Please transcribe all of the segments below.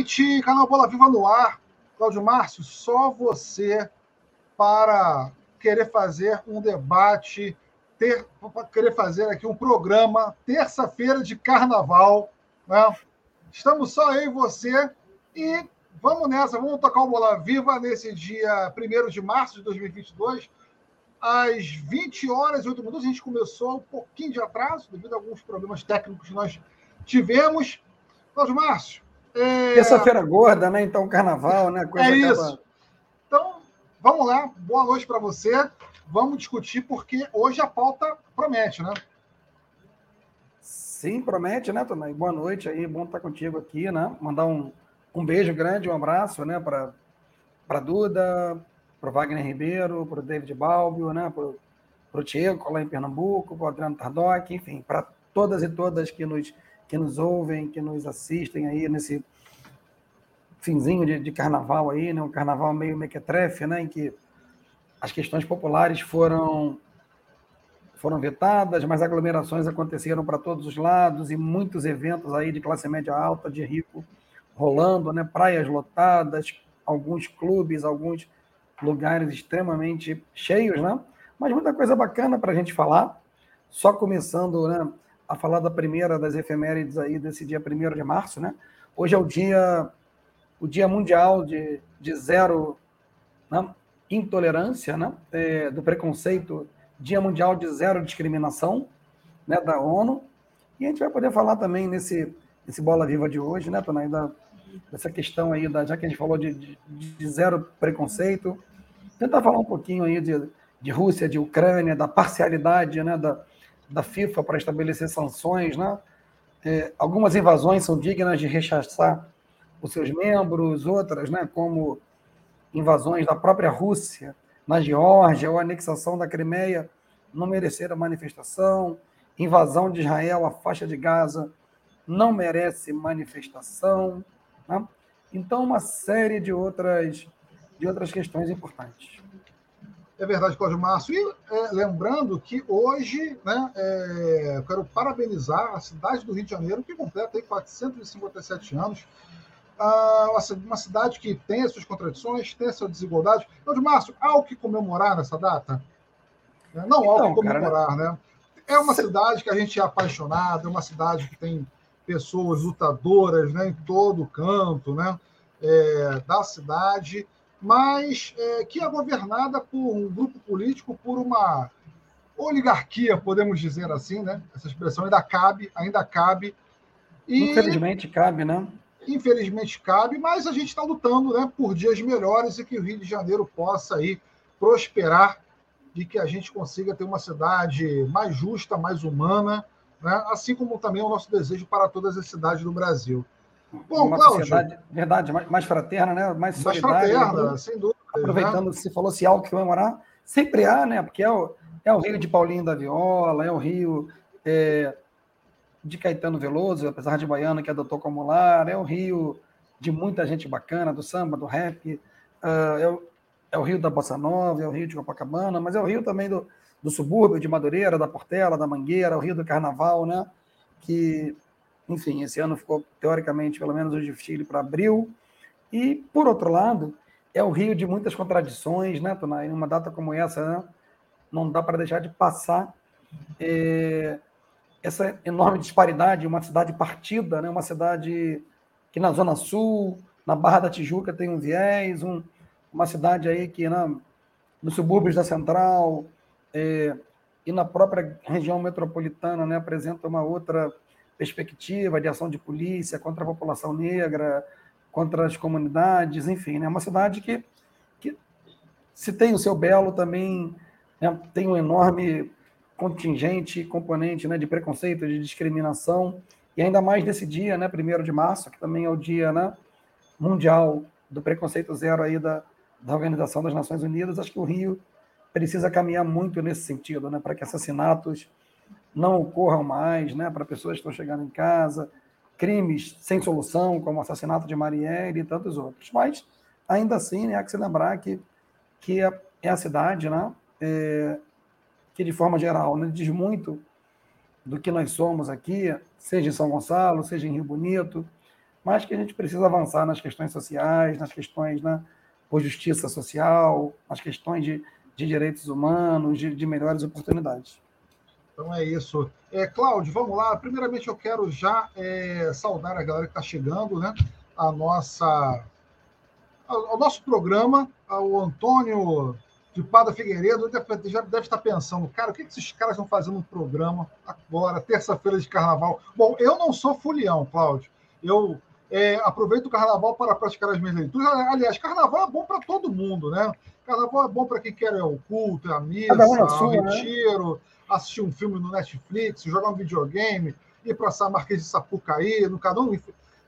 noite, canal Bola Viva no ar. Cláudio Márcio, só você para querer fazer um debate, ter, querer fazer aqui um programa, terça-feira de carnaval. Né? Estamos só eu e você e vamos nessa, vamos tocar o Bola Viva nesse dia 1 de março de 2022, às 20 horas e 8 minutos. A gente começou um pouquinho de atraso, devido a alguns problemas técnicos que nós tivemos. Cláudio Márcio. É... Terça-feira gorda, né? Então, carnaval, né? Coisa é isso. Acaba... Então, vamos lá. Boa noite para você. Vamos discutir, porque hoje a pauta promete, né? Sim, promete, né, Tonai? Boa noite aí, bom estar contigo aqui, né? Mandar um, um beijo grande, um abraço, né, para para Duda, para Wagner Ribeiro, para o David Balbio, né, para o Tiago lá em Pernambuco, para o Adriano Tardoc, enfim, para todas e todas que nos que nos ouvem, que nos assistem aí nesse finzinho de, de carnaval aí, né? Um carnaval meio mequetrefe, né? Em que as questões populares foram foram vetadas, mas aglomerações aconteceram para todos os lados e muitos eventos aí de classe média alta, de rico, rolando, né? Praias lotadas, alguns clubes, alguns lugares extremamente cheios, né? Mas muita coisa bacana para a gente falar. Só começando, né? A falar da primeira das efemérides aí desse dia 1 de março, né? Hoje é o dia, o dia mundial de, de zero né? intolerância, né? É, do preconceito, dia mundial de zero discriminação, né? Da ONU. E a gente vai poder falar também nesse, nesse Bola Viva de hoje, né, Tonai, da, dessa questão aí, da, já que a gente falou de, de, de zero preconceito, tentar falar um pouquinho aí de, de Rússia, de Ucrânia, da parcialidade, né, da, da FIFA para estabelecer sanções, né? É, algumas invasões são dignas de rechaçar os seus membros, outras, né, como invasões da própria Rússia na Geórgia ou anexação da Crimeia, não mereceram manifestação, invasão de Israel à faixa de Gaza não merece manifestação, né? então uma série de outras de outras questões importantes. É verdade, Cláudio Márcio. E é, lembrando que hoje, né, é, eu quero parabenizar a cidade do Rio de Janeiro, que completa aí 457 anos. Ah, uma cidade que tem as suas contradições, tem as suas desigualdades. Cláudio Márcio, há o que comemorar nessa data? Não então, há o que então, comemorar, cara, né? É uma cidade que a gente é apaixonado, é uma cidade que tem pessoas lutadoras né, em todo canto né, é, da cidade mas é, que é governada por um grupo político, por uma oligarquia, podemos dizer assim, né? Essa expressão ainda cabe, ainda cabe. E, infelizmente cabe, né? Infelizmente cabe, mas a gente está lutando né, por dias melhores e que o Rio de Janeiro possa aí prosperar e que a gente consiga ter uma cidade mais justa, mais humana, né? assim como também é o nosso desejo para todas as cidades do Brasil. Bom, uma Cláudio, sociedade, verdade, mais, mais fraterna, né? mais solidária. Mais fraterna, né? sem dúvida. Aproveitando que você falou se algo que comemorar, sempre há, né? Porque é o, é o Rio de Paulinho da Viola, é o Rio é, de Caetano Veloso, apesar de baiano que adotou como lar, é o Rio de muita gente bacana, do samba, do rap, uh, é, o, é o Rio da Bossa Nova, é o Rio de Copacabana, mas é o Rio também do, do subúrbio de Madureira, da Portela, da Mangueira, o Rio do Carnaval, né? Que enfim, esse ano ficou, teoricamente, pelo menos o desfile para abril. E, por outro lado, é o Rio de muitas contradições, né, Tona? Em uma data como essa, né, não dá para deixar de passar é, essa enorme disparidade, uma cidade partida, né, uma cidade que na Zona Sul, na Barra da Tijuca tem um viés, um, uma cidade aí que né, nos subúrbios da Central é, e na própria região metropolitana né, apresenta uma outra perspectiva de ação de polícia contra a população negra, contra as comunidades, enfim, é né? uma cidade que, que se tem o seu belo também né, tem um enorme contingente, componente né, de preconceito, de discriminação, e ainda mais nesse dia, né, 1 de março, que também é o dia né, mundial do preconceito zero aí da, da Organização das Nações Unidas, acho que o Rio precisa caminhar muito nesse sentido, né, para que assassinatos não ocorram mais, né, para pessoas que estão chegando em casa, crimes sem solução, como o assassinato de Marielle e tantos outros. Mas, ainda assim, né, há que se lembrar que, que é, é a cidade né, é, que, de forma geral, né, diz muito do que nós somos aqui, seja em São Gonçalo, seja em Rio Bonito, mas que a gente precisa avançar nas questões sociais, nas questões né, por justiça social, nas questões de, de direitos humanos, de, de melhores oportunidades. Então é isso. É, Cláudio, vamos lá. Primeiramente, eu quero já é, saudar a galera que está chegando, né? A nossa, ao nosso programa, o Antônio de Pada Figueiredo já deve estar pensando, cara, o que, esses caras estão fazendo no programa agora, terça-feira de carnaval? Bom, eu não sou fulião, Cláudio. Eu é, aproveito o carnaval para praticar as minhas leituras. Aliás, carnaval é bom para todo mundo, né? Carnaval é bom para quem quer o culto, a missa, o né? retiro. Né? Assistir um filme no Netflix, jogar um videogame, ir para São Marquês de Sapucaí, no Cadu.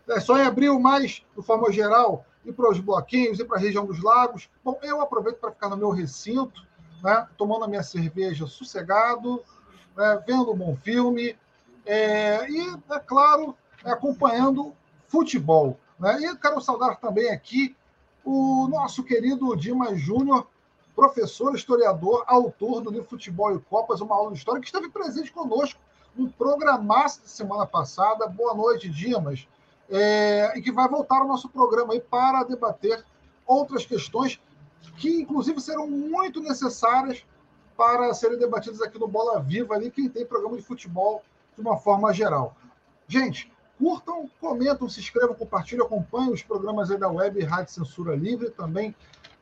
É só em abril, mais, de forma geral, ir para os bloquinhos, ir para a região dos lagos. Bom, eu aproveito para ficar no meu recinto, né, tomando a minha cerveja sossegado, né, vendo um bom filme é, e, é claro, acompanhando futebol. Né? E quero saudar também aqui o nosso querido Dimas Júnior, professor, historiador, autor do livro Futebol e Copas, uma aula de história, que esteve presente conosco no programaço de semana passada. Boa noite, Dimas. É, e que vai voltar ao nosso programa aí para debater outras questões que, inclusive, serão muito necessárias para serem debatidas aqui no Bola Viva, ali, quem tem programa de futebol de uma forma geral. Gente, curtam, comentam, se inscrevam, compartilhem, acompanhem os programas aí da web Rádio Censura Livre, também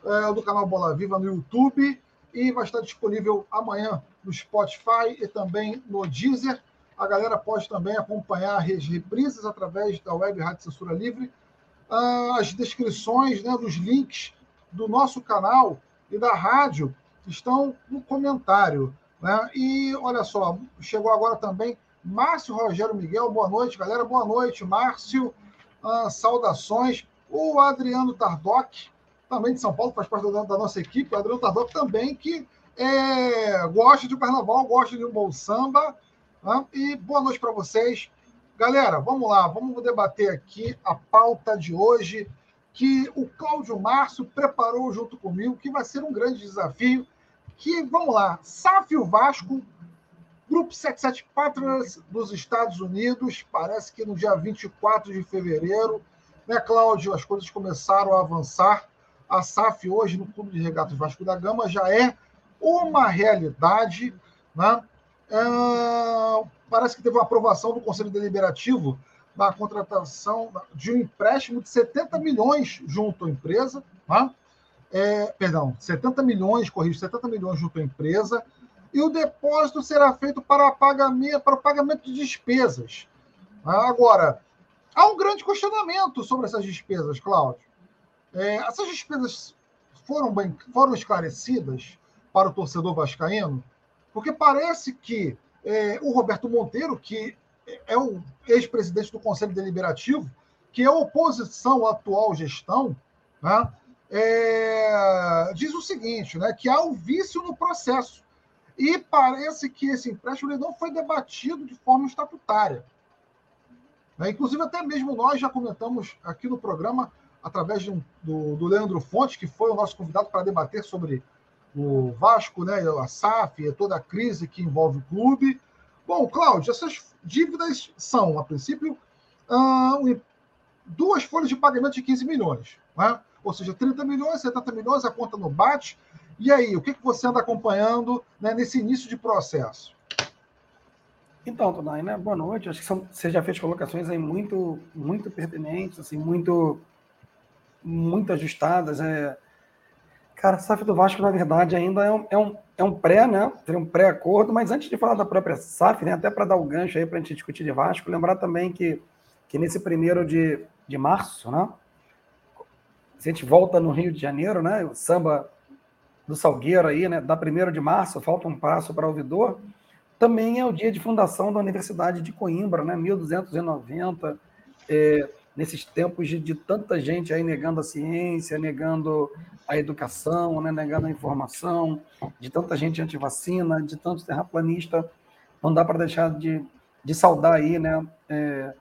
é, do canal Bola Viva no YouTube e vai estar disponível amanhã no Spotify e também no Deezer. A galera pode também acompanhar as reprises através da web Rádio Censura Livre. Ah, as descrições né, dos links do nosso canal e da rádio estão no comentário. Né? E olha só, chegou agora também Márcio Rogério Miguel. Boa noite, galera. Boa noite, Márcio. Ah, saudações. O Adriano Tardoc também de São Paulo, faz parte da, da nossa equipe, o Adriano Tardoc também, que é, gosta de carnaval, gosta de um bom samba. Né? E boa noite para vocês. Galera, vamos lá, vamos debater aqui a pauta de hoje, que o Cláudio Márcio preparou junto comigo, que vai ser um grande desafio. Que, vamos lá, SAF Vasco, Grupo 77 Partners dos Estados Unidos, parece que no dia 24 de fevereiro, né, Cláudio, as coisas começaram a avançar a SAF hoje no Clube de Regatas Vasco da Gama já é uma realidade. Né? É, parece que teve uma aprovação do Conselho Deliberativo na contratação de um empréstimo de 70 milhões junto à empresa. Né? É, perdão, 70 milhões, corrijo, 70 milhões junto à empresa, e o depósito será feito para, pagamento, para o pagamento de despesas. Agora, há um grande questionamento sobre essas despesas, Cláudio. É, essas despesas foram, bem, foram esclarecidas para o torcedor vascaíno? Porque parece que é, o Roberto Monteiro, que é o ex-presidente do Conselho Deliberativo, que é oposição à atual gestão, né, é, diz o seguinte, né, que há um vício no processo. E parece que esse empréstimo não foi debatido de forma estatutária. Né, inclusive, até mesmo nós já comentamos aqui no programa através um, do, do, Leandro Fontes, que foi o nosso convidado para debater sobre o Vasco, né, a SAF toda a crise que envolve o clube. Bom, Cláudio, essas dívidas são, a princípio, uh, duas folhas de pagamento de 15 milhões. Né? Ou seja, 30 milhões, 70 milhões, a conta no bate. E aí, o que, que você anda acompanhando né, nesse início de processo? Então, Tonai, né? boa noite. Acho que são, você já fez colocações aí muito, muito pertinentes, assim, muito muito ajustadas. É... Cara, SAF do Vasco, na verdade, ainda é um, é um, é um pré, né? Tem um pré-acordo, mas antes de falar da própria SAF, né, até para dar o gancho aí para a gente discutir de Vasco, lembrar também que, que nesse primeiro de, de março, né? Se a gente volta no Rio de Janeiro, né? O samba do Salgueiro aí, né? Da primeiro de março, falta um passo para o ouvidor. Também é o dia de fundação da Universidade de Coimbra, né? 1290. É, nesses tempos de, de, tanta gente aí negando a ciência, negando a educação, né, negando a informação, de tanta gente anti-vacina, de tanto terraplanista, não dá para deixar de, de saudar aí, né, é,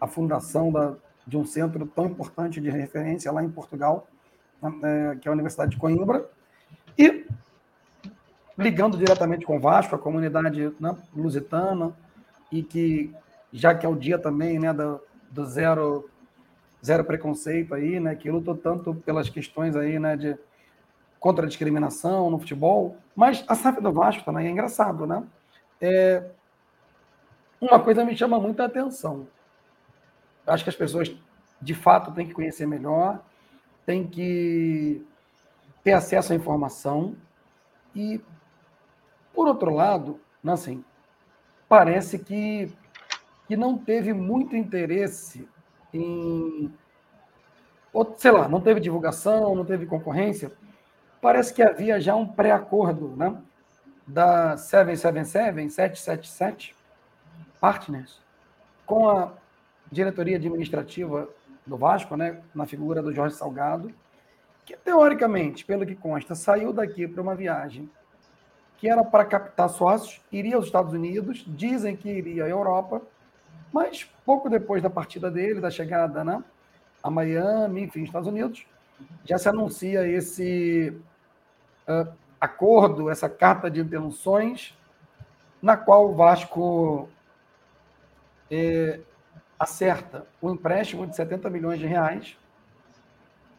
a fundação da, de um centro tão importante de referência lá em Portugal, né, é, que é a Universidade de Coimbra, e ligando diretamente com o Vasco, a comunidade né, lusitana, e que já que é o dia também né, do, do zero zero preconceito aí, né, que lutou tanto pelas questões aí, né, de contra a discriminação no futebol, mas a SAF do Vasco também é engraçado, né? É, uma coisa me chama muita atenção. Acho que as pessoas, de fato, têm que conhecer melhor, têm que ter acesso à informação e, por outro lado, né, assim, parece que, que não teve muito interesse em. Ou, sei lá, não teve divulgação, não teve concorrência. Parece que havia já um pré-acordo né, da 777, 777 Partners, com a diretoria administrativa do Vasco, né, na figura do Jorge Salgado, que teoricamente, pelo que consta, saiu daqui para uma viagem que era para captar sócios, iria aos Estados Unidos, dizem que iria à Europa, mas pouco depois da partida dele, da chegada né, a Miami, enfim, Estados Unidos, já se anuncia esse uh, acordo, essa carta de intenções, na qual o Vasco eh, acerta o um empréstimo de 70 milhões de reais.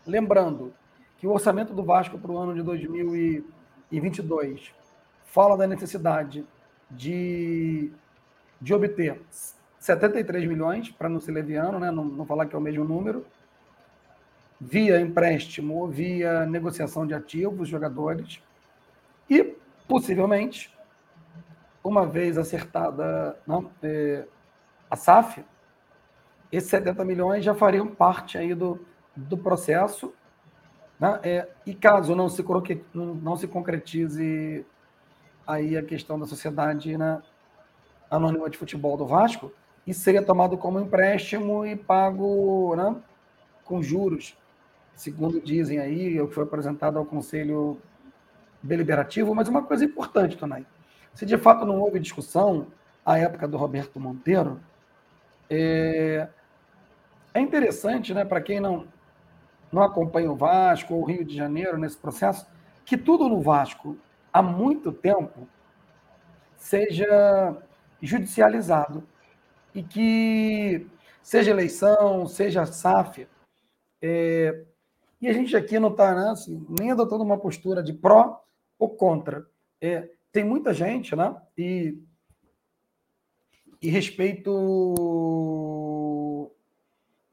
Lembrando que o orçamento do Vasco para o ano de 2022 fala da necessidade de, de obter 73 milhões, para não ser leviano, né? não, não falar que é o mesmo número, via empréstimo via negociação de ativos, jogadores, e possivelmente, uma vez acertada não, é, a SAF, esses 70 milhões já fariam parte aí do, do processo. Né? É, e caso não se, não se concretize aí a questão da sociedade né, anônima de futebol do Vasco, isso seria tomado como empréstimo e pago né, com juros, segundo dizem aí, o que foi apresentado ao Conselho Deliberativo. Mas uma coisa importante, Tonai, se de fato não houve discussão à época do Roberto Monteiro, é, é interessante, né, para quem não, não acompanha o Vasco ou o Rio de Janeiro nesse processo, que tudo no Vasco, há muito tempo, seja judicializado e que seja eleição, seja SAF, é, e a gente aqui não está né, assim, nem adotando uma postura de pró ou contra. É, tem muita gente, né? E, e respeito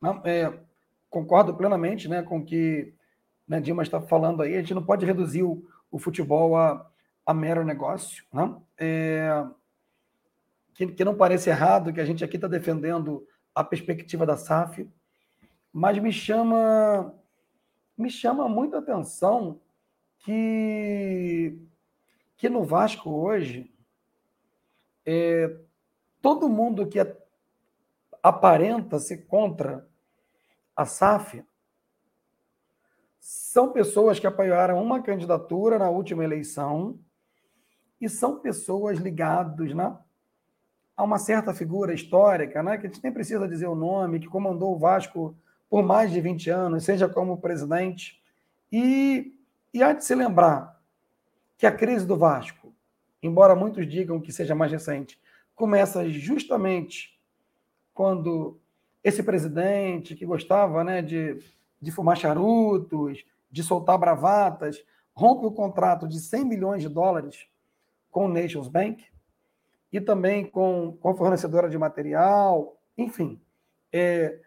não, é, concordo plenamente né, com o que né, Dimas está falando aí. A gente não pode reduzir o, o futebol a, a mero negócio. Né? É, que, que não parece errado que a gente aqui está defendendo a perspectiva da SAF, mas me chama me chama muita atenção que que no Vasco hoje é, todo mundo que é, aparenta ser contra a SAF, são pessoas que apoiaram uma candidatura na última eleição e são pessoas ligadas né, a uma certa figura histórica, né, que a gente nem precisa dizer o nome, que comandou o Vasco por mais de 20 anos, seja como presidente. E, e há de se lembrar que a crise do Vasco, embora muitos digam que seja mais recente, começa justamente quando esse presidente que gostava né, de, de fumar charutos, de soltar bravatas, rompe o contrato de 100 milhões de dólares com o Nations Bank e também com, com a fornecedora de material, enfim. É,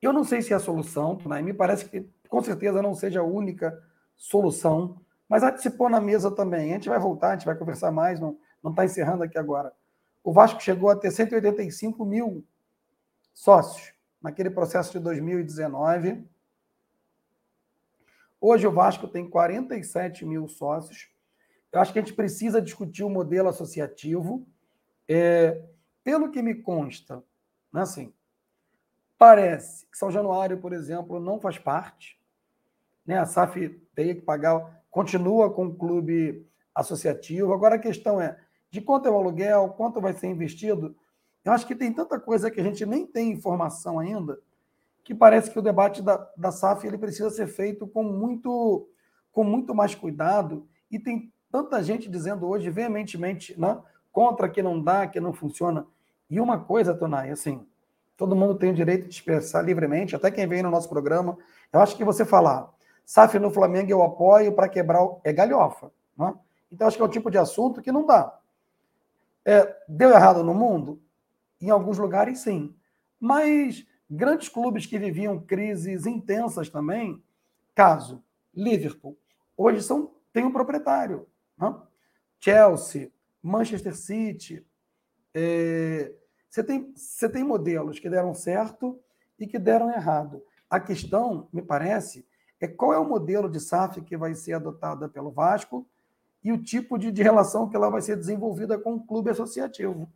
eu não sei se é a solução, né? me parece que com certeza não seja a única solução, mas há de se pôr na mesa também. A gente vai voltar, a gente vai conversar mais, não está encerrando aqui agora. O Vasco chegou a ter 185 mil sócios naquele processo de 2019. Hoje o Vasco tem 47 mil sócios. Eu acho que a gente precisa discutir o modelo associativo. É, pelo que me consta, né, assim, parece que São Januário, por exemplo, não faz parte. Né? A SAF tem que pagar, continua com o clube associativo. Agora a questão é de quanto é o aluguel, quanto vai ser investido. Eu acho que tem tanta coisa que a gente nem tem informação ainda, que parece que o debate da, da SAF ele precisa ser feito com muito, com muito mais cuidado, e tem tanta gente dizendo hoje veementemente né, contra que não dá, que não funciona. E uma coisa, Tonai, assim, todo mundo tem o direito de expressar livremente, até quem vem no nosso programa. Eu acho que você falar SAF no Flamengo eu apoio para quebrar o... é galhofa. Né? Então, acho que é o tipo de assunto que não dá. É, deu errado no mundo? Em alguns lugares, sim. Mas grandes clubes que viviam crises intensas também, caso Liverpool, hoje são, tem um proprietário. Chelsea, Manchester City. É, você, tem, você tem modelos que deram certo e que deram errado. A questão, me parece, é qual é o modelo de SAF que vai ser adotada pelo Vasco e o tipo de, de relação que ela vai ser desenvolvida com o clube associativo.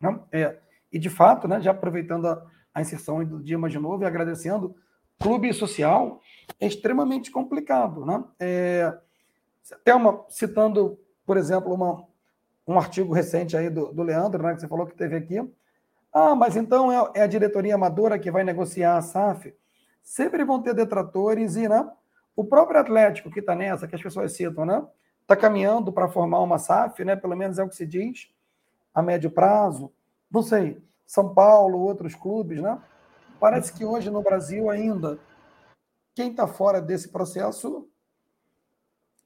Não? É, e, de fato, né, já aproveitando a, a inserção do Dia Mais de Novo e agradecendo, clube social é extremamente complicado. Né? É, até uma, citando, por exemplo, uma, um artigo recente aí do, do Leandro, né, que você falou que teve aqui. Ah, mas então é, é a diretoria amadora que vai negociar a SAF? Sempre vão ter detratores e, né? O próprio Atlético que está nessa, que as pessoas citam, né? Está caminhando para formar uma SAF, né? Pelo menos é o que se diz, a médio prazo. Não sei, São Paulo, outros clubes, né? Parece que hoje no Brasil ainda, quem está fora desse processo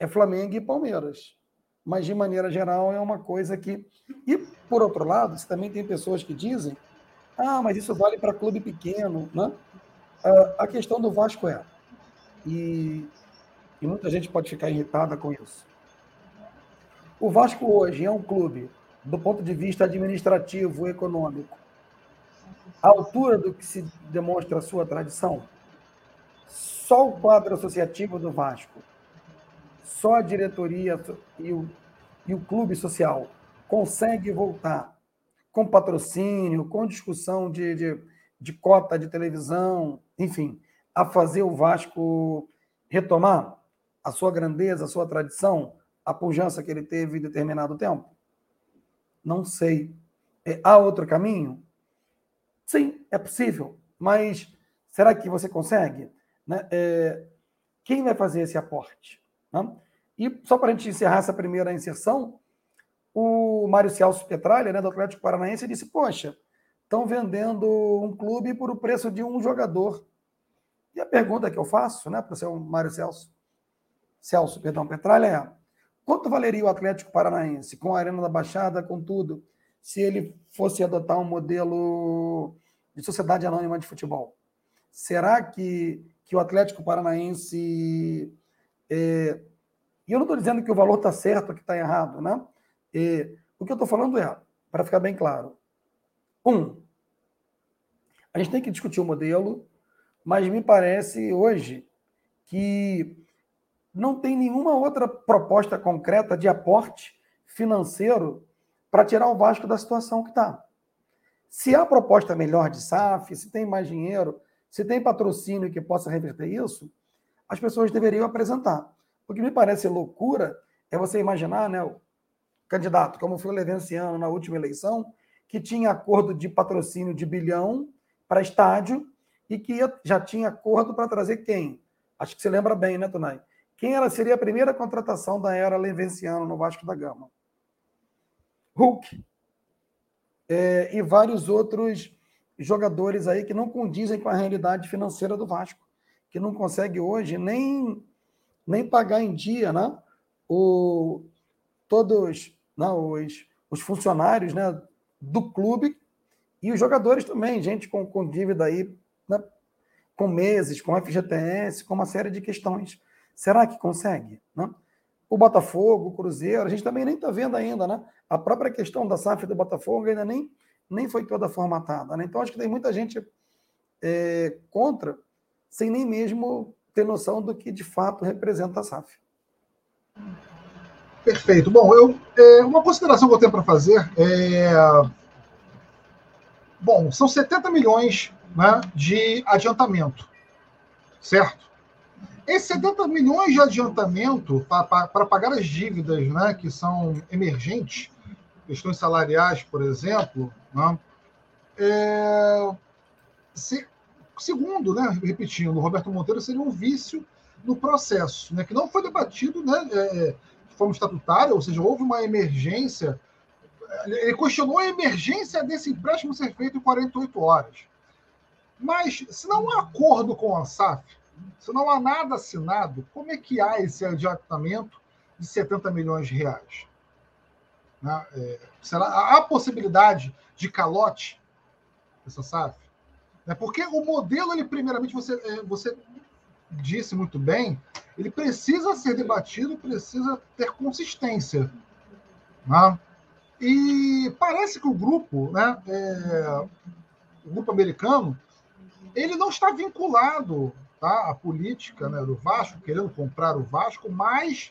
é Flamengo e Palmeiras. Mas, de maneira geral, é uma coisa que. E, por outro lado, você também tem pessoas que dizem: ah, mas isso vale para clube pequeno. Né? Ah, a questão do Vasco é e, e muita gente pode ficar irritada com isso. O Vasco hoje é um clube, do ponto de vista administrativo, econômico, à altura do que se demonstra a sua tradição. Só o quadro associativo do Vasco, só a diretoria e o, e o clube social consegue voltar com patrocínio, com discussão de, de, de cota de televisão, enfim, a fazer o Vasco retomar a sua grandeza, a sua tradição, a pujança que ele teve em determinado tempo? Não sei. É, há outro caminho? Sim, é possível. Mas será que você consegue? Né? É, quem vai fazer esse aporte? Né? E só para a gente encerrar essa primeira inserção, o Mário Celso Petralha, né, do Atlético Paranaense, disse: Poxa, estão vendendo um clube por o preço de um jogador. E a pergunta que eu faço, né, para o seu Mário Celso, Celso, perdão, Petralha é: quanto valeria o Atlético Paranaense com a Arena da Baixada, com tudo, se ele fosse adotar um modelo de sociedade anônima de futebol? Será que, que o Atlético Paranaense. É, e eu não estou dizendo que o valor está certo que está errado, né? É, o que eu estou falando é, para ficar bem claro, um, a gente tem que discutir o modelo, mas me parece hoje que não tem nenhuma outra proposta concreta de aporte financeiro para tirar o Vasco da situação que está. Se há proposta melhor de SAF, se tem mais dinheiro, se tem patrocínio que possa reverter isso, as pessoas deveriam apresentar. O que me parece loucura é você imaginar, né, o candidato, como foi o Levenciano na última eleição, que tinha acordo de patrocínio de bilhão para estádio e que já tinha acordo para trazer quem? Acho que você lembra bem, né, Tonai? Quem era, seria a primeira contratação da era Levenciano no Vasco da Gama? Hulk. É, e vários outros jogadores aí que não condizem com a realidade financeira do Vasco, que não consegue hoje nem, nem pagar em dia né, o, todos não, né, os, os funcionários né, do clube e os jogadores também, gente com, com dívida aí né, com meses, com FGTS, com uma série de questões. Será que consegue? Né? O Botafogo, o Cruzeiro, a gente também nem está vendo ainda, né? A própria questão da SAF do Botafogo ainda nem, nem foi toda formatada. Né? Então, acho que tem muita gente é, contra, sem nem mesmo ter noção do que de fato representa a SAF. Perfeito. Bom, eu, é, uma consideração que eu tenho para fazer é. Bom, são 70 milhões né, de adiantamento, certo? Esses 70 milhões de adiantamento para pagar as dívidas né, que são emergentes, questões salariais, por exemplo, né, é, se, segundo, né, repetindo, o Roberto Monteiro seria um vício no processo, né, que não foi debatido né, é, de forma estatutária, ou seja, houve uma emergência ele questionou a emergência desse empréstimo ser feito em 48 horas. Mas, se não há acordo com a SAF, se não há nada assinado, como é que há esse adiantamento de 70 milhões de reais? Né? É, será, há possibilidade de calote dessa SAF? É porque o modelo, ele primeiramente, você, é, você disse muito bem, ele precisa ser debatido, precisa ter consistência. Né? E parece que o grupo, né, é, o grupo americano, ele não está vinculado tá, à política né, do Vasco, querendo comprar o Vasco, mas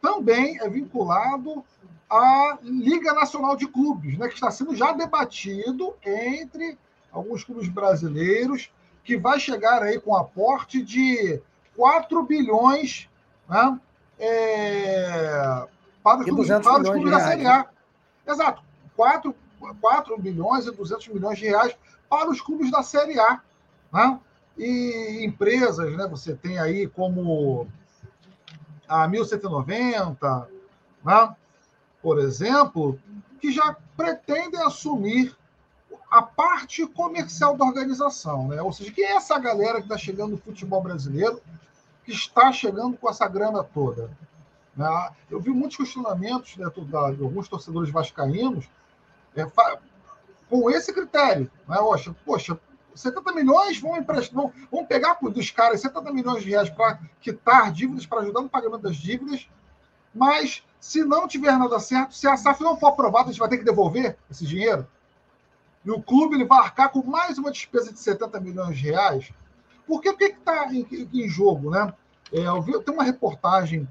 também é vinculado à Liga Nacional de Clubes, né, que está sendo já debatido entre alguns clubes brasileiros, que vai chegar aí com aporte de 4 bilhões né, é, para os clubes, para os clubes da Série A. Né? Exato, 4, 4 bilhões e 200 milhões de reais para os clubes da Série A. Né? E empresas, né? Você tem aí como a 1190, né? por exemplo, que já pretendem assumir a parte comercial da organização, né? Ou seja, que é essa galera que está chegando no futebol brasileiro, que está chegando com essa grana toda. Né? Eu vi muitos questionamentos né, de alguns torcedores vascaínos é, com esse critério. Né? Poxa, poxa, 70 milhões vão emprestar, vão, vão pegar dos caras 70 milhões de reais para quitar dívidas, para ajudar no pagamento das dívidas, mas se não tiver nada certo, se a SAF não for aprovada, a gente vai ter que devolver esse dinheiro. E o clube ele vai arcar com mais uma despesa de 70 milhões de reais. Porque o que está em, em, jogo? Né? É, eu vi, tem uma reportagem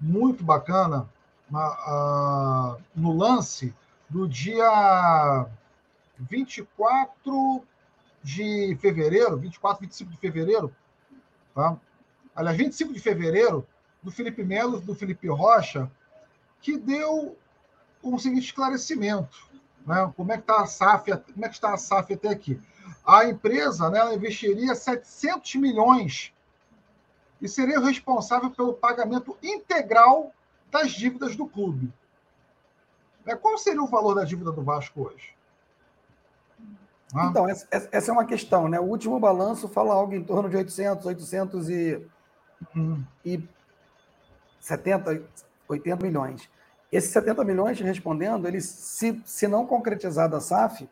muito bacana na, a, no lance do dia 24 de fevereiro, 24, 25 de fevereiro, tá? aliás, 25 de fevereiro, do Felipe Melo, do Felipe Rocha, que deu um seguinte esclarecimento. Né? Como é que está a SAF, como é que está a SAF até aqui? A empresa né, ela investiria 700 milhões e seria responsável pelo pagamento integral das dívidas do clube. Né, qual seria o valor da dívida do Vasco hoje? Então, essa, essa, é uma questão, né? O último balanço fala algo em torno de 800, 800 e, hum. e 70, 80 milhões. Esses 70 milhões, respondendo, eles, se, se não concretizado a SAF,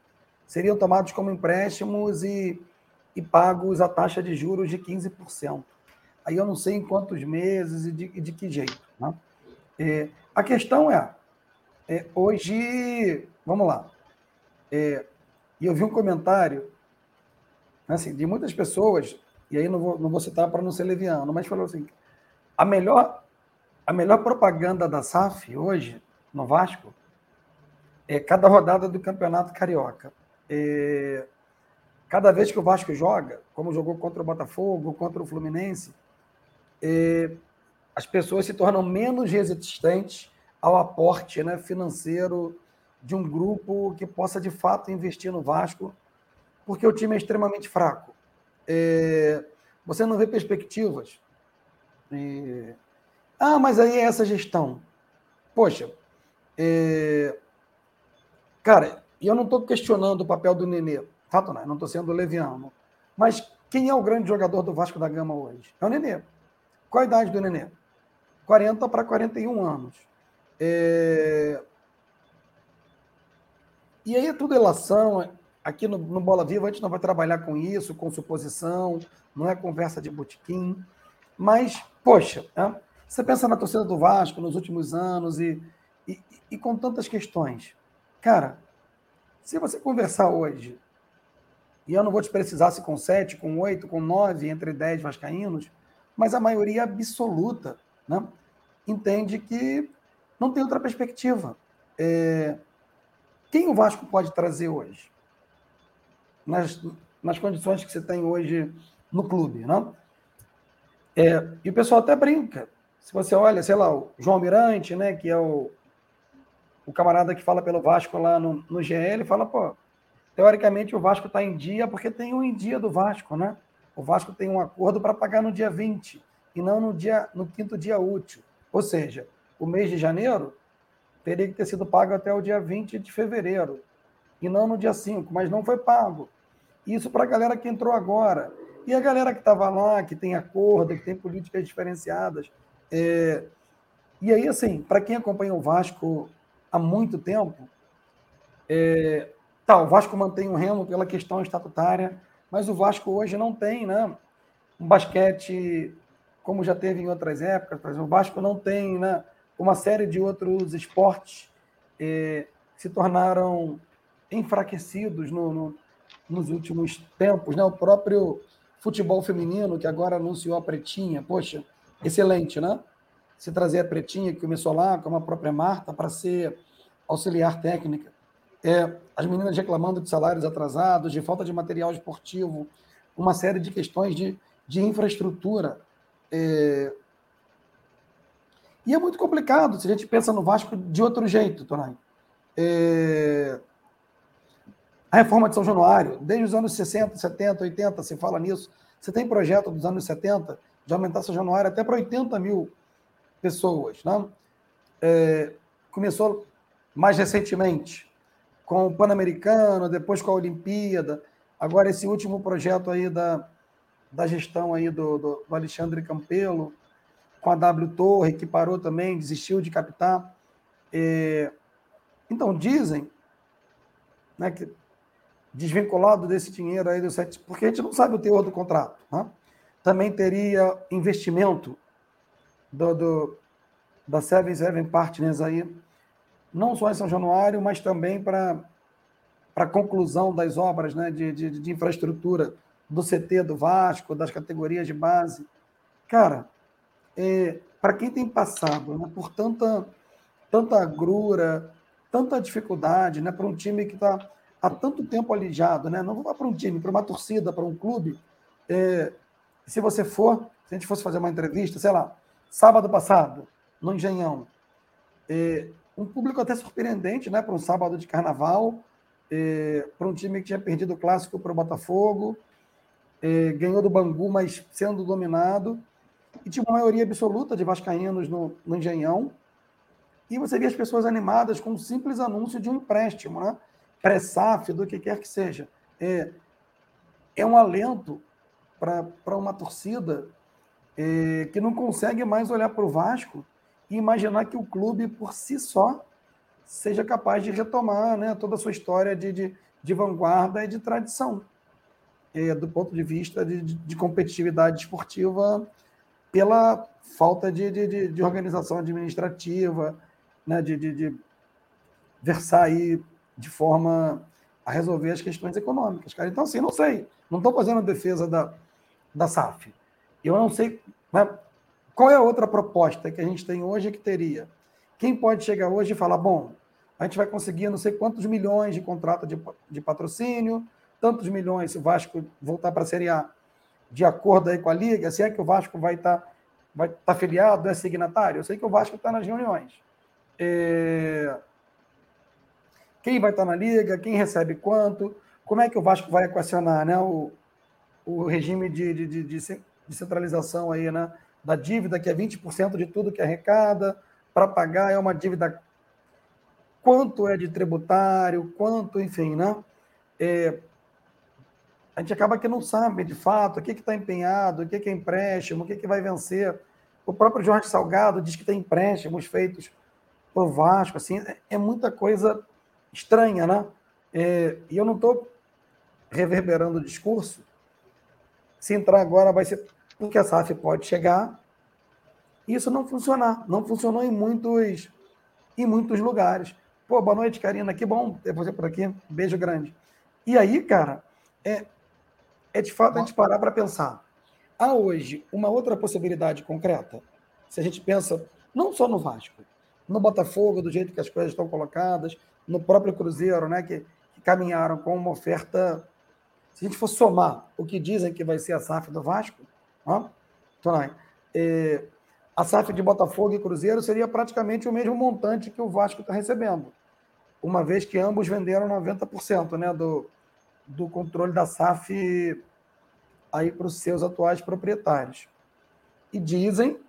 seriam tomados como empréstimos e, e pagos a taxa de juros de 15%. Aí eu não sei em quantos meses e de, de que jeito. Né? É, a questão é, é, hoje, vamos lá, é, eu vi um comentário assim, de muitas pessoas, e aí não vou, não vou citar para não ser leviano, mas falou assim: a melhor a melhor propaganda da SAF hoje, no Vasco, é cada rodada do Campeonato Carioca. É, cada vez que o Vasco joga, como jogou contra o Botafogo, contra o Fluminense, é, as pessoas se tornam menos resistentes ao aporte né, financeiro de um grupo que possa de fato investir no Vasco, porque o time é extremamente fraco. É, você não vê perspectivas. É, ah, mas aí é essa gestão. Poxa, é... cara, e eu não estou questionando o papel do Nenê, fato não, não estou sendo leviano. Mas quem é o grande jogador do Vasco da Gama hoje? É o Nenê. Qual a idade do Nenê? 40 para 41 anos. É... E aí é tudo relação. Aqui no, no Bola Viva a gente não vai trabalhar com isso, com suposição, não é conversa de botequim. Mas, poxa, é? Você pensa na torcida do Vasco nos últimos anos e, e, e com tantas questões. Cara, se você conversar hoje, e eu não vou te precisar se com sete, com oito, com nove, entre dez vascaínos, mas a maioria absoluta né, entende que não tem outra perspectiva. É, quem o Vasco pode trazer hoje? Nas, nas condições que você tem hoje no clube. Né? É, e o pessoal até brinca. Se você olha, sei lá, o João Mirante, né, que é o, o camarada que fala pelo Vasco lá no, no GL, fala, pô, teoricamente o Vasco está em dia porque tem um em dia do Vasco, né? O Vasco tem um acordo para pagar no dia 20 e não no dia no quinto dia útil. Ou seja, o mês de janeiro teria que ter sido pago até o dia 20 de fevereiro, e não no dia 5, mas não foi pago. Isso para a galera que entrou agora. E a galera que estava lá, que tem acordo, que tem políticas diferenciadas. É... E aí, assim, para quem acompanha o Vasco há muito tempo, é... tá, o Vasco mantém o remo pela questão estatutária, mas o Vasco hoje não tem né, um basquete como já teve em outras épocas. O Vasco não tem né, uma série de outros esportes é, que se tornaram enfraquecidos no, no, nos últimos tempos. Né? O próprio futebol feminino, que agora anunciou a Pretinha, poxa, excelente, né? Se trazer a Pretinha, que começou lá, com a própria Marta, para ser auxiliar técnica. É, as meninas reclamando de salários atrasados, de falta de material esportivo, uma série de questões de, de infraestrutura. É... E é muito complicado se a gente pensa no Vasco de outro jeito, Tonai. É... A reforma de São Januário, desde os anos 60, 70, 80, se fala nisso. Você tem projeto dos anos 70 de aumentar São Januário até para 80 mil pessoas. Né? É... Começou mais recentemente com o Pan-Americano, depois com a Olimpíada, agora esse último projeto aí da, da gestão aí do, do, do Alexandre Campelo, com a W Torre, que parou também, desistiu de captar. É, então, dizem né, que desvinculado desse dinheiro aí do sete, porque a gente não sabe o teor do contrato. Né? Também teria investimento do, do, da Seven Seven Partners aí, não só em São Januário, mas também para a conclusão das obras né, de, de, de infraestrutura do CT do Vasco, das categorias de base. Cara, é, para quem tem passado né, por tanta, tanta agrura, tanta dificuldade, né, para um time que está há tanto tempo alijado, né, não para um time, para uma torcida, para um clube. É, se você for, se a gente fosse fazer uma entrevista, sei lá, sábado passado, no Engenhão, é, um público até surpreendente, né, para um sábado de carnaval, é, para um time que tinha perdido o clássico para o Botafogo, é, ganhou do Bangu, mas sendo dominado, e tinha uma maioria absoluta de vascaínos no, no Engenhão, e você via as pessoas animadas com um simples anúncio de um empréstimo, né? pré-SAF, do que quer que seja. É, é um alento para uma torcida é, que não consegue mais olhar para o Vasco e imaginar que o clube, por si só, seja capaz de retomar né, toda a sua história de, de, de vanguarda e de tradição é, do ponto de vista de, de, competitividade esportiva pela falta de, de, de organização administrativa, né, de, de, versar aí de forma a resolver as questões econômicas. Cara. Então, assim, não sei, não estou fazendo defesa da, da SAF. Eu não sei né, qual é a outra proposta que a gente tem hoje que teria. Quem pode chegar hoje e falar, bom, a gente vai conseguir não sei quantos milhões de contrato de, de patrocínio, tantos milhões se o Vasco voltar para a Série A, de acordo aí com a Liga, se é que o Vasco vai estar tá, vai tá afiliado, é signatário, eu sei que o Vasco está nas reuniões. É... Quem vai estar tá na Liga, quem recebe quanto, como é que o Vasco vai equacionar né, o, o regime de, de, de, de centralização aí, né, da dívida, que é 20% de tudo que arrecada, para pagar é uma dívida quanto é de tributário, quanto, enfim, né? É, a gente acaba que não sabe de fato o que está empenhado, o que, que é empréstimo, o que, que vai vencer. O próprio Jorge Salgado diz que tem empréstimos feitos por Vasco, assim, é, é muita coisa estranha, né? É, e eu não estou reverberando o discurso. Se entrar agora, vai ser porque a SAF pode chegar e isso não funcionar. Não funcionou em muitos, em muitos lugares. Pô, boa noite, Karina. Que bom ter você por aqui. Beijo grande. E aí, cara, é, é de fato a gente parar para pensar. Há hoje uma outra possibilidade concreta? Se a gente pensa não só no Vasco, no Botafogo, do jeito que as coisas estão colocadas, no próprio Cruzeiro, né, que, que caminharam com uma oferta. Se a gente for somar o que dizem que vai ser a SAF do Vasco, ó, é, a SAF de Botafogo e Cruzeiro seria praticamente o mesmo montante que o Vasco está recebendo, uma vez que ambos venderam 90% né, do, do controle da SAF aí para os seus atuais proprietários. E dizem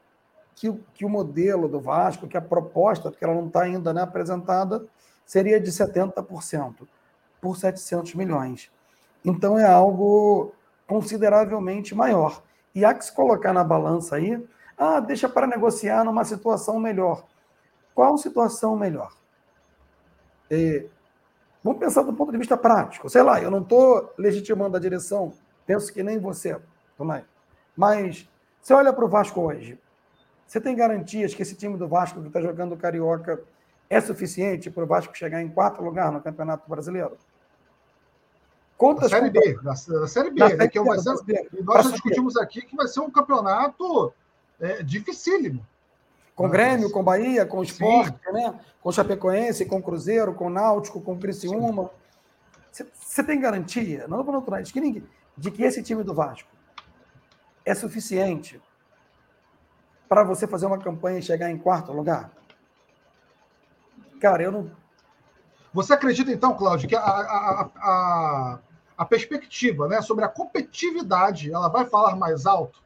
que, que o modelo do Vasco, que a proposta, porque ela não está ainda né, apresentada, seria de 70% por 700 milhões. Então é algo consideravelmente maior. E há que se colocar na balança aí, ah, deixa para negociar numa situação melhor. Qual situação melhor? É, vamos pensar do ponto de vista prático. Sei lá, eu não estou legitimando a direção, penso que nem você, Tomai. Mas você olha para o Vasco hoje, você tem garantias que esse time do Vasco que está jogando o Carioca é suficiente para o Vasco chegar em quarto lugar no Campeonato Brasileiro? Contas da Série B, da, da Série B, né, que vai ser, e nós já discutimos aqui que vai ser um campeonato é, dificílimo. Com Grêmio, com Bahia, com Sport, né? com Chapecoense, com Cruzeiro, com Náutico, com Criciúma. Você tem garantia, não vou de que, ninguém, de que esse time do Vasco é suficiente para você fazer uma campanha e chegar em quarto lugar? Cara, eu não. Você acredita, então, Cláudio, que a, a, a, a perspectiva né, sobre a competitividade ela vai falar mais alto?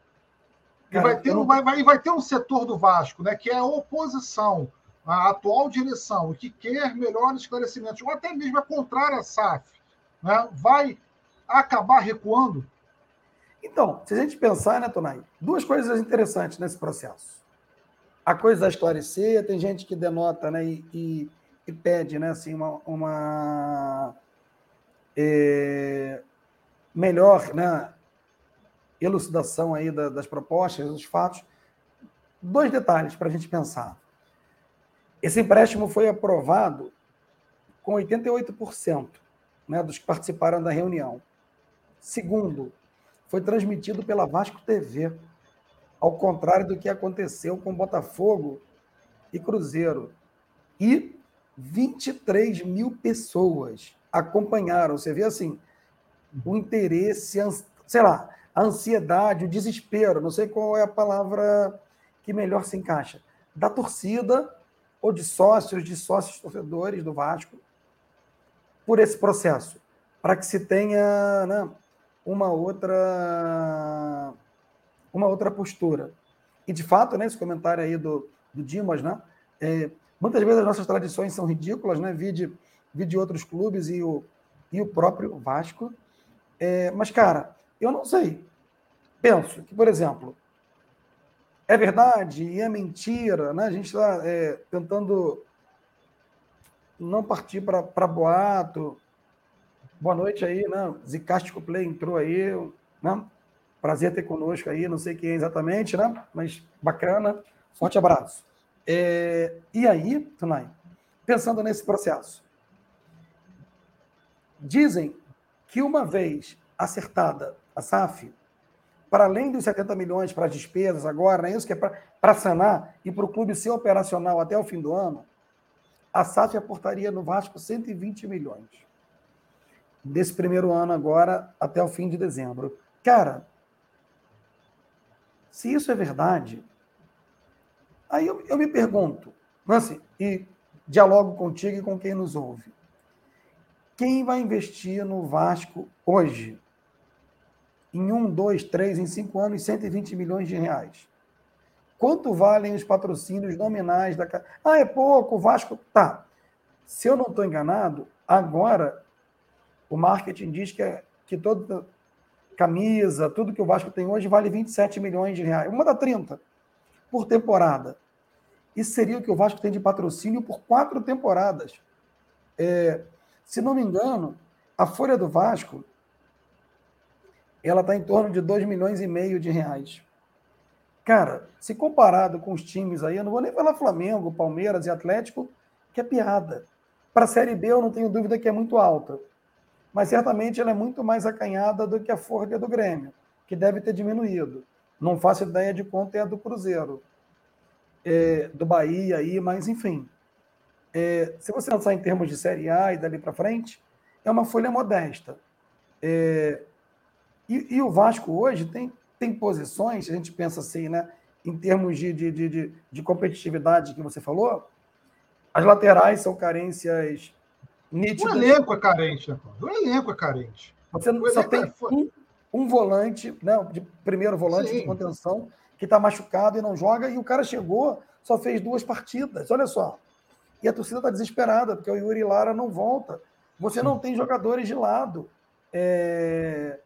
E vai, ter, não... vai, vai, vai ter um setor do Vasco, né, que é a oposição à atual direção, que quer melhores esclarecimentos, ou até mesmo a contrária à SAF, né, vai acabar recuando? Então, se a gente pensar, né, Tonai, duas coisas interessantes nesse processo. A coisa a esclarecer, tem gente que denota né, e, e, e pede né, assim, uma, uma é, melhor né, elucidação aí das propostas, dos fatos. Dois detalhes para a gente pensar. Esse empréstimo foi aprovado com 88% né, dos que participaram da reunião. Segundo, foi transmitido pela Vasco TV, ao contrário do que aconteceu com Botafogo e Cruzeiro. E 23 mil pessoas acompanharam. Você vê assim, o interesse, sei lá, a ansiedade, o desespero, não sei qual é a palavra que melhor se encaixa, da torcida ou de sócios, de sócios torcedores do Vasco, por esse processo, para que se tenha né, uma outra uma outra postura. E de fato, né, esse comentário aí do, do Dimas, né, é, muitas vezes as nossas tradições são ridículas, né, vide, vide outros clubes e o, e o próprio Vasco. É, mas, cara, eu não sei. Penso que, por exemplo, é verdade e é mentira, né? A gente está é, tentando não partir para boato. Boa noite aí, né? Zicástico Play entrou aí, né? Prazer ter conosco aí, não sei quem é exatamente, né? Mas bacana. Forte abraço. É, e aí, Tunai, pensando nesse processo, dizem que uma vez acertada a SAF, para além dos 70 milhões para as despesas agora, não é isso que é para sanar e para o clube ser operacional até o fim do ano, a SAF aportaria no Vasco 120 milhões. Desse primeiro ano agora até o fim de dezembro. Cara, se isso é verdade, aí eu, eu me pergunto, assim, e dialogo contigo e com quem nos ouve. Quem vai investir no Vasco hoje? em um, dois, três, em cinco anos, 120 milhões de reais. Quanto valem os patrocínios nominais da. Ah, é pouco, o Vasco. Tá. Se eu não estou enganado, agora o marketing diz que, é, que toda camisa, tudo que o Vasco tem hoje vale 27 milhões de reais. Uma da 30 por temporada. Isso seria o que o Vasco tem de patrocínio por quatro temporadas. É, se não me engano, a folha do Vasco ela está em torno de 2 milhões e meio de reais. Cara, se comparado com os times aí, eu não vou nem falar Flamengo, Palmeiras e Atlético, que é piada. Para a Série B, eu não tenho dúvida que é muito alta. Mas certamente ela é muito mais acanhada do que a folha do Grêmio, que deve ter diminuído. Não faço ideia de quanto é a do Cruzeiro, é, do Bahia aí, mas enfim. É, se você pensar em termos de Série A e dali para frente, é uma folha modesta. É, e, e, o Vasco hoje tem, tem posições, a gente pensa assim, né? Em termos de, de, de, de competitividade que você falou, as laterais são carências nítidas. O elenco é carente, né? O elenco é carente. Você só tem um, um, volante, né, de primeiro volante Sim. de contenção, que está machucado e não joga, e o cara chegou, só fez duas partidas, olha só. E a torcida está desesperada, porque o Yuri Lara não volta. Você não tem jogadores de lado. É...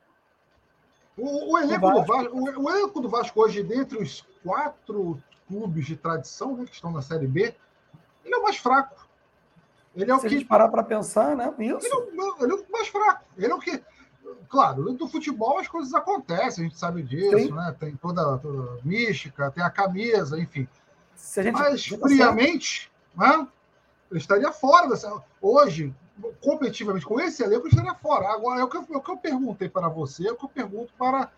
O, o, elenco Vasco. Vasco, o, o, elenco do Vasco hoje, dentre os quatro clubes de tradição né, que estão na Série B, ele é o mais fraco. Ele é Se o que. parar para pensar, né? Isso. Ele é, o, ele é o mais fraco. Ele é o que. Claro, do futebol as coisas acontecem, a gente sabe disso, Sim. né? Tem toda, toda a mística, tem a camisa, enfim. Gente, Mas, friamente, né? Eu estaria fora dessa. Hoje, competitivamente, com esse elenco, eu estaria fora. Agora, é o que, eu, é o que eu perguntei para você, é o que eu pergunto para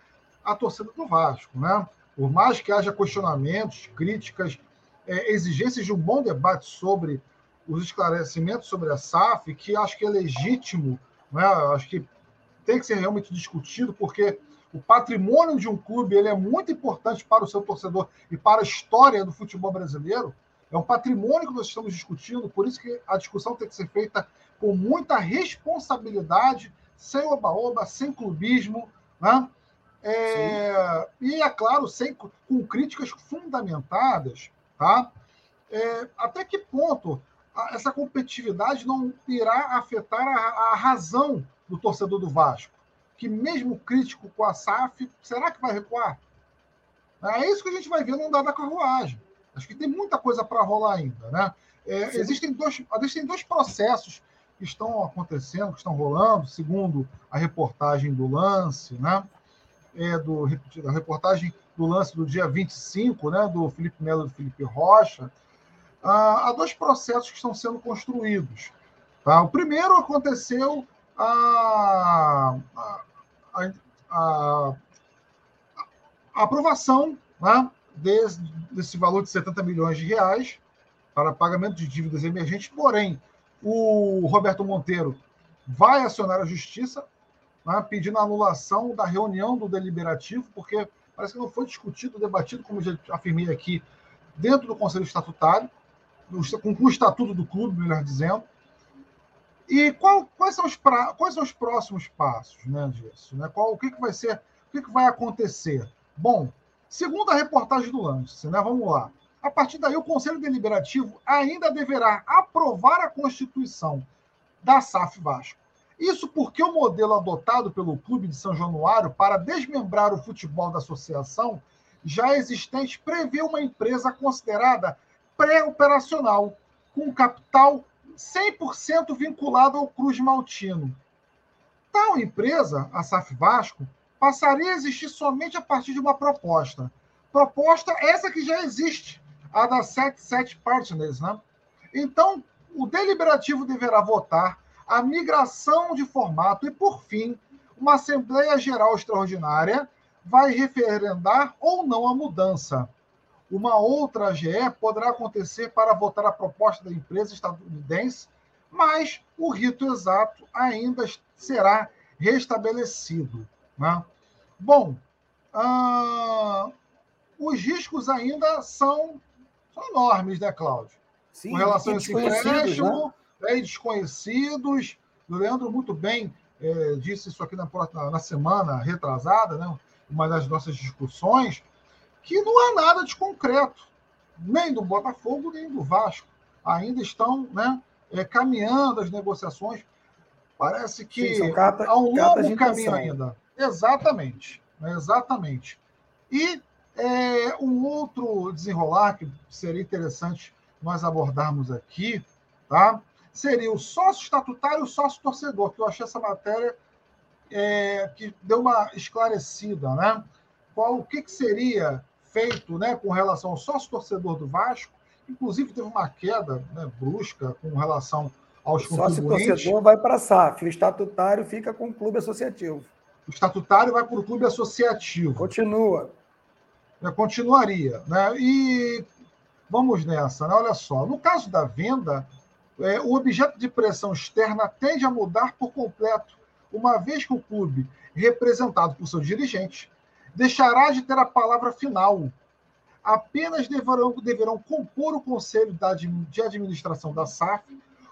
a torcida do Vasco, né? Por mais que haja questionamentos, críticas, é, exigências de um bom debate sobre os esclarecimentos sobre a SAF, que acho que é legítimo, né? acho que tem que ser realmente discutido, porque o patrimônio de um clube ele é muito importante para o seu torcedor e para a história do futebol brasileiro. É um patrimônio que nós estamos discutindo, por isso que a discussão tem que ser feita com muita responsabilidade, sem oba-oba, sem clubismo, né? É, e, é claro, sem, com críticas fundamentadas, tá? É, até que ponto essa competitividade não irá afetar a, a, razão do torcedor do Vasco? Que mesmo crítico com a SAF, será que vai recuar? É isso que a gente vai ver no andar da carruagem. Acho que tem muita coisa para rolar ainda. Né? É, existem, dois, existem dois processos que estão acontecendo, que estão rolando, segundo a reportagem do lance, né? É, do, a reportagem do lance do dia 25, né, do Felipe Melo e do Felipe Rocha, ah, há dois processos que estão sendo construídos. Tá? O primeiro aconteceu a, a, a, a, a aprovação né, desse, valor de 70 milhões de reais para pagamento de dívidas emergentes, porém, o Roberto Monteiro vai acionar a justiça né, pedindo a anulação da reunião do deliberativo, porque parece que não foi discutido, debatido, como já afirmei aqui, dentro do Conselho Estatutário com, o estatuto do clube, melhor dizendo. E qual, quais, são os pra, quais são os próximos passos né, disso? Né? Qual, o que, que vai ser, o que, que vai acontecer? Bom, segundo a reportagem do Lance, né, vamos lá. A partir daí, o Conselho Deliberativo ainda deverá aprovar a Constituição da SAF Vasco. Isso porque o modelo adotado pelo Clube de São Januário para desmembrar o futebol da associação já existente prevê uma empresa considerada pré-operacional, com capital 100% vinculado ao Cruz Maltino. Tal empresa, a SAF Vasco, passaria a existir somente a partir de uma proposta. Proposta essa que já existe, a da 77 Partners. Né? Então, o deliberativo deverá votar a migração de formato e, por fim, uma Assembleia Geral Extraordinária vai referendar ou não a mudança. Uma outra AGE poderá acontecer para votar a proposta da empresa estadunidense, mas o rito exato ainda será restabelecido. Né? Bom, ah, os riscos ainda são, são, enormes, né, Cláudio? Sim, Com relação a esse empréstimo, né? né, desconhecidos. O Leandro muito bem é, disse isso aqui na, na, na semana retrasada, né? uma das nossas discussões que não há nada de concreto, nem do Botafogo, nem do Vasco. Ainda estão né, é, caminhando as negociações. Parece que Sim, carta, há um longo caminho ainda. Exatamente. Exatamente. E é, um outro desenrolar que seria interessante nós abordarmos aqui, tá? seria o sócio estatutário e o sócio torcedor, que eu achei essa matéria é, que deu uma esclarecida, né? Qual, o que, que seria feito né, com relação ao sócio-torcedor do Vasco, inclusive teve uma queda né, brusca com relação aos o contribuintes. sócio-torcedor vai para a SAF, o estatutário fica com o clube associativo. O estatutário vai para o clube associativo. Continua. É, continuaria. Né? E vamos nessa, né? olha só. No caso da venda, é, o objeto de pressão externa tende a mudar por completo, uma vez que o clube, representado por seus dirigentes, deixará de ter a palavra final. Apenas deverão, deverão compor o conselho de administração da SAF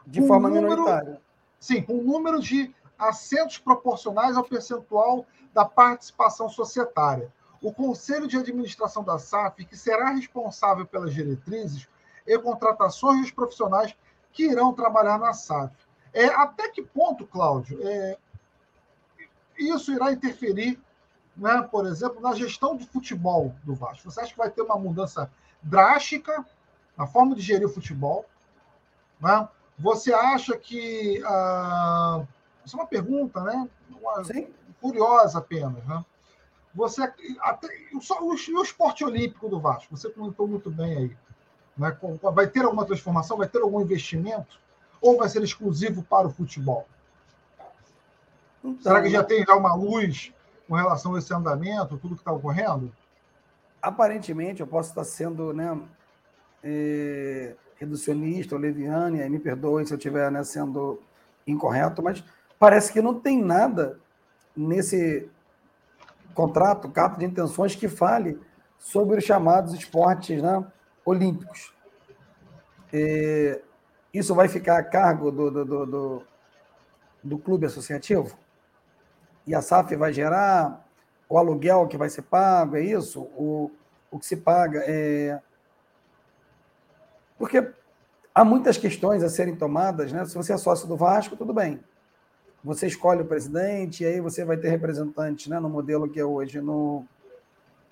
de forma número, minoritária. Sim, com um número de assentos proporcionais ao percentual da participação societária. o Conselho de Administração da SAF, que será responsável pelas diretrizes e contratações dos profissionais que irão trabalhar na SAF. É, até que ponto, Cláudio, é, isso irá interferir, né, por exemplo, na gestão do futebol do Vasco? Você acha que vai ter uma mudança drástica na forma de gerir o futebol? Né? Você acha que. Ah, isso é uma pergunta, né? Uma, curiosa apenas. Né? Você, até, só, o, o esporte olímpico do Vasco, você comentou muito bem aí. Né? Vai ter alguma transformação? Vai ter algum investimento? Ou vai ser exclusivo para o futebol? Então, Será que já tem já uma luz com relação a esse andamento, tudo que está ocorrendo? Aparentemente, eu posso estar sendo né, é, reducionista ou leviano, e aí me perdoem se eu estiver né, sendo incorreto, mas parece que não tem nada nesse contrato, carta de intenções, que fale sobre os chamados esportes né, olímpicos. É, isso vai ficar a cargo do, do, do, do, do clube associativo? E a SAF vai gerar o aluguel que vai ser pago, é isso? O, o que se paga é. Porque há muitas questões a serem tomadas, né? Se você é sócio do Vasco, tudo bem. Você escolhe o presidente, e aí você vai ter representantes né, no modelo que é hoje no,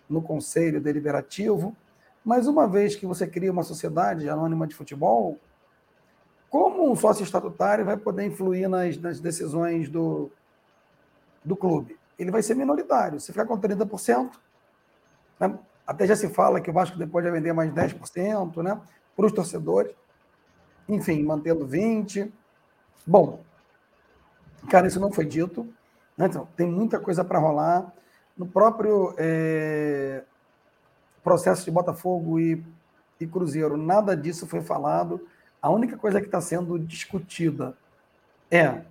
no Conselho Deliberativo. Mas uma vez que você cria uma sociedade anônima de futebol, como um sócio estatutário vai poder influir nas, nas decisões do, do clube? Ele vai ser minoritário. Se ficar com 30%, né? até já se fala que o Vasco depois vai vender mais 10% né? para os torcedores. Enfim, mantendo 20%. Bom, cara, isso não foi dito. Né? Então, tem muita coisa para rolar. No próprio é, processo de Botafogo e, e Cruzeiro, nada disso foi falado. A única coisa que está sendo discutida é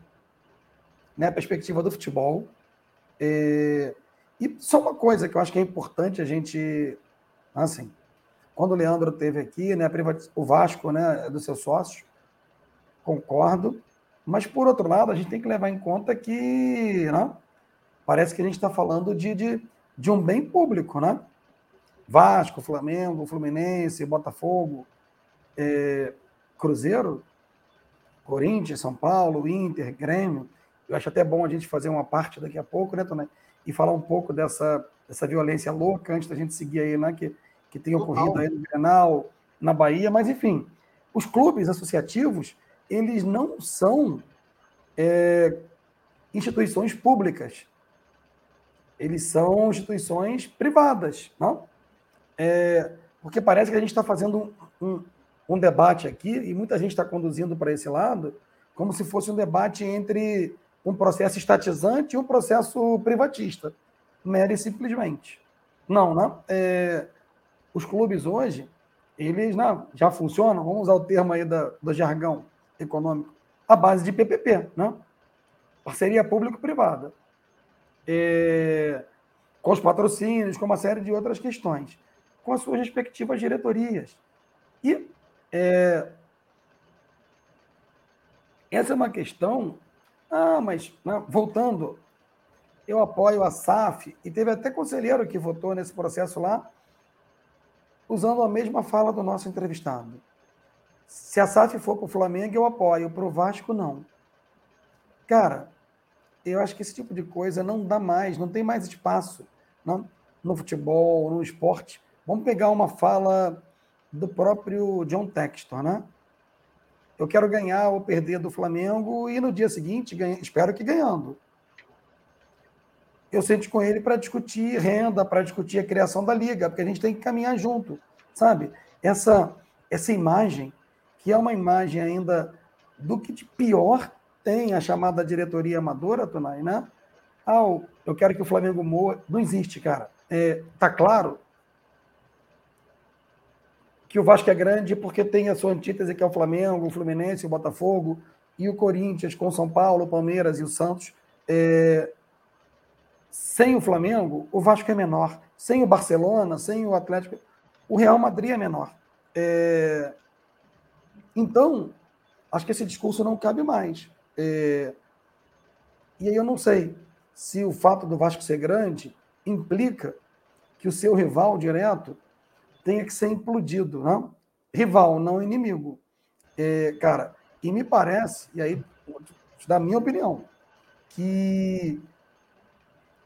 né, a perspectiva do futebol. É, e só uma coisa que eu acho que é importante a gente. Assim, quando o Leandro teve aqui, né, o Vasco, né, dos seus sócios, concordo. Mas, por outro lado, a gente tem que levar em conta que né, parece que a gente está falando de, de, de um bem público, né? Vasco, Flamengo, Fluminense, Botafogo, é, Cruzeiro, Corinthians, São Paulo, Inter, Grêmio. Eu acho até bom a gente fazer uma parte daqui a pouco, né, Tonai? E falar um pouco dessa, dessa violência louca antes da gente seguir aí, né? Que, que tem ocorrido aí no Grenal, na Bahia, mas enfim, os clubes associativos, eles não são é, instituições públicas. Eles são instituições privadas, não? é, porque parece que a gente está fazendo um, um, um, debate aqui, e muita gente está conduzindo para esse lado, como se fosse um debate entre um processo estatizante e um processo privatista, mera e simplesmente. Não, não. É, os clubes hoje, eles não, já funcionam, vamos usar o termo aí da, do jargão econômico, à base de PPP, né? parceria público-privada, é, com os patrocínios, com uma série de outras questões com as suas respectivas diretorias. E é, essa é uma questão. Ah, mas né, voltando, eu apoio a SAF, e teve até conselheiro que votou nesse processo lá, usando a mesma fala do nosso entrevistado. Se a SAF for para o Flamengo, eu apoio, para o Vasco, não. Cara, eu acho que esse tipo de coisa não dá mais, não tem mais espaço não, no futebol, no esporte, Vamos pegar uma fala do próprio John Textor, né? Eu quero ganhar ou perder do Flamengo e no dia seguinte, ganha, espero que ganhando. Eu sento com ele para discutir renda, para discutir a criação da liga, porque a gente tem que caminhar junto, sabe? Essa, essa imagem, que é uma imagem ainda do que de pior tem a chamada diretoria amadora, Tonai, né? Ah, eu quero que o Flamengo morra. Não existe, cara. É, tá claro que o Vasco é grande porque tem a sua antítese, que é o Flamengo, o Fluminense, o Botafogo, e o Corinthians com São Paulo, o Palmeiras e o Santos. É... Sem o Flamengo, o Vasco é menor. Sem o Barcelona, sem o Atlético, o Real Madrid é menor. É... Então, acho que esse discurso não cabe mais. É... E aí eu não sei se o fato do Vasco ser grande implica que o seu rival direto tenha que ser implodido, não? Né? Rival, não inimigo. É, cara, e me parece, e aí, da minha opinião, que,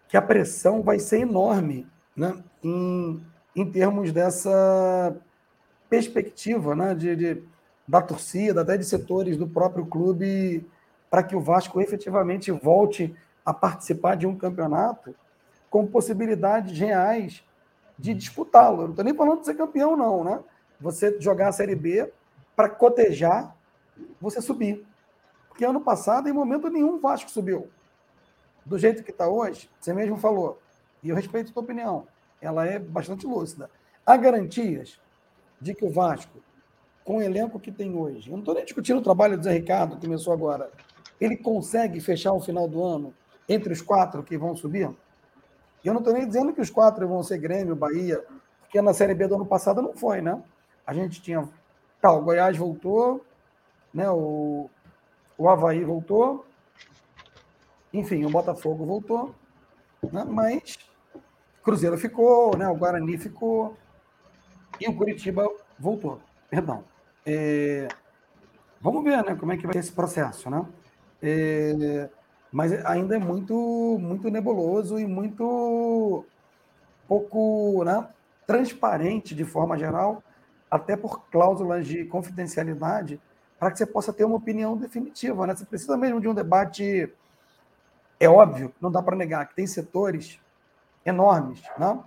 que a pressão vai ser enorme né, em, em termos dessa perspectiva né, de, de, da torcida, até de setores do próprio clube, para que o Vasco efetivamente volte a participar de um campeonato com possibilidades reais de disputá-lo. Eu não estou nem falando de ser campeão, não, né? Você jogar a Série B para cotejar você subir. Porque ano passado, em momento nenhum, o Vasco subiu. Do jeito que está hoje, você mesmo falou, e eu respeito a sua opinião, ela é bastante lúcida. Há garantias de que o Vasco, com o elenco que tem hoje, eu não estou nem discutindo o trabalho do Zé Ricardo, que começou agora, ele consegue fechar o final do ano entre os quatro que vão subir? Eu não estou nem dizendo que os quatro vão ser Grêmio, Bahia, porque na Série B do ano passado não foi, né? A gente tinha. Tá, o Goiás voltou, né? O, o Havaí voltou, enfim, o Botafogo voltou, né? mas Cruzeiro ficou, né? o Guarani ficou e o Curitiba voltou. Perdão. É, vamos ver né, como é que vai esse processo. Né? É, mas ainda é muito, muito nebuloso e muito pouco né, transparente de forma geral, até por cláusulas de confidencialidade, para que você possa ter uma opinião definitiva. Né? Você precisa mesmo de um debate. É óbvio, não dá para negar que tem setores enormes, né?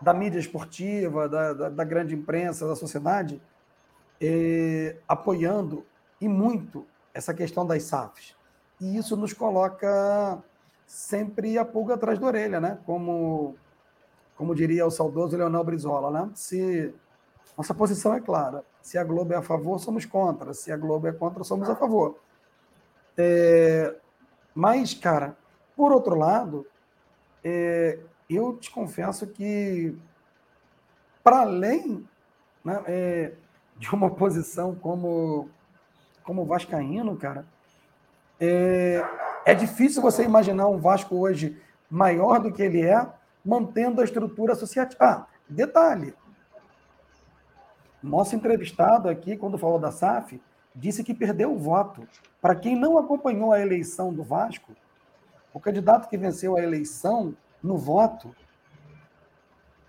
Da mídia esportiva, da, da, da grande imprensa, da sociedade, eh, apoiando e muito essa questão das SAFs. E isso nos coloca sempre a pulga atrás da orelha, né? Como, como diria o saudoso Leonel Brizola, né? Se nossa posição é clara, se a Globo é a favor, somos contra. Se a Globo é contra, somos a favor. É, mas, cara, por outro lado, é, eu te confesso que, para além né, é, de uma posição como, como Vascaíno, cara, é, é difícil você imaginar um Vasco hoje maior do que ele é, mantendo a estrutura associativa. Ah, detalhe. Nosso entrevistado aqui, quando falou da SAF, disse que perdeu o voto. Para quem não acompanhou a eleição do Vasco, o candidato que venceu a eleição no voto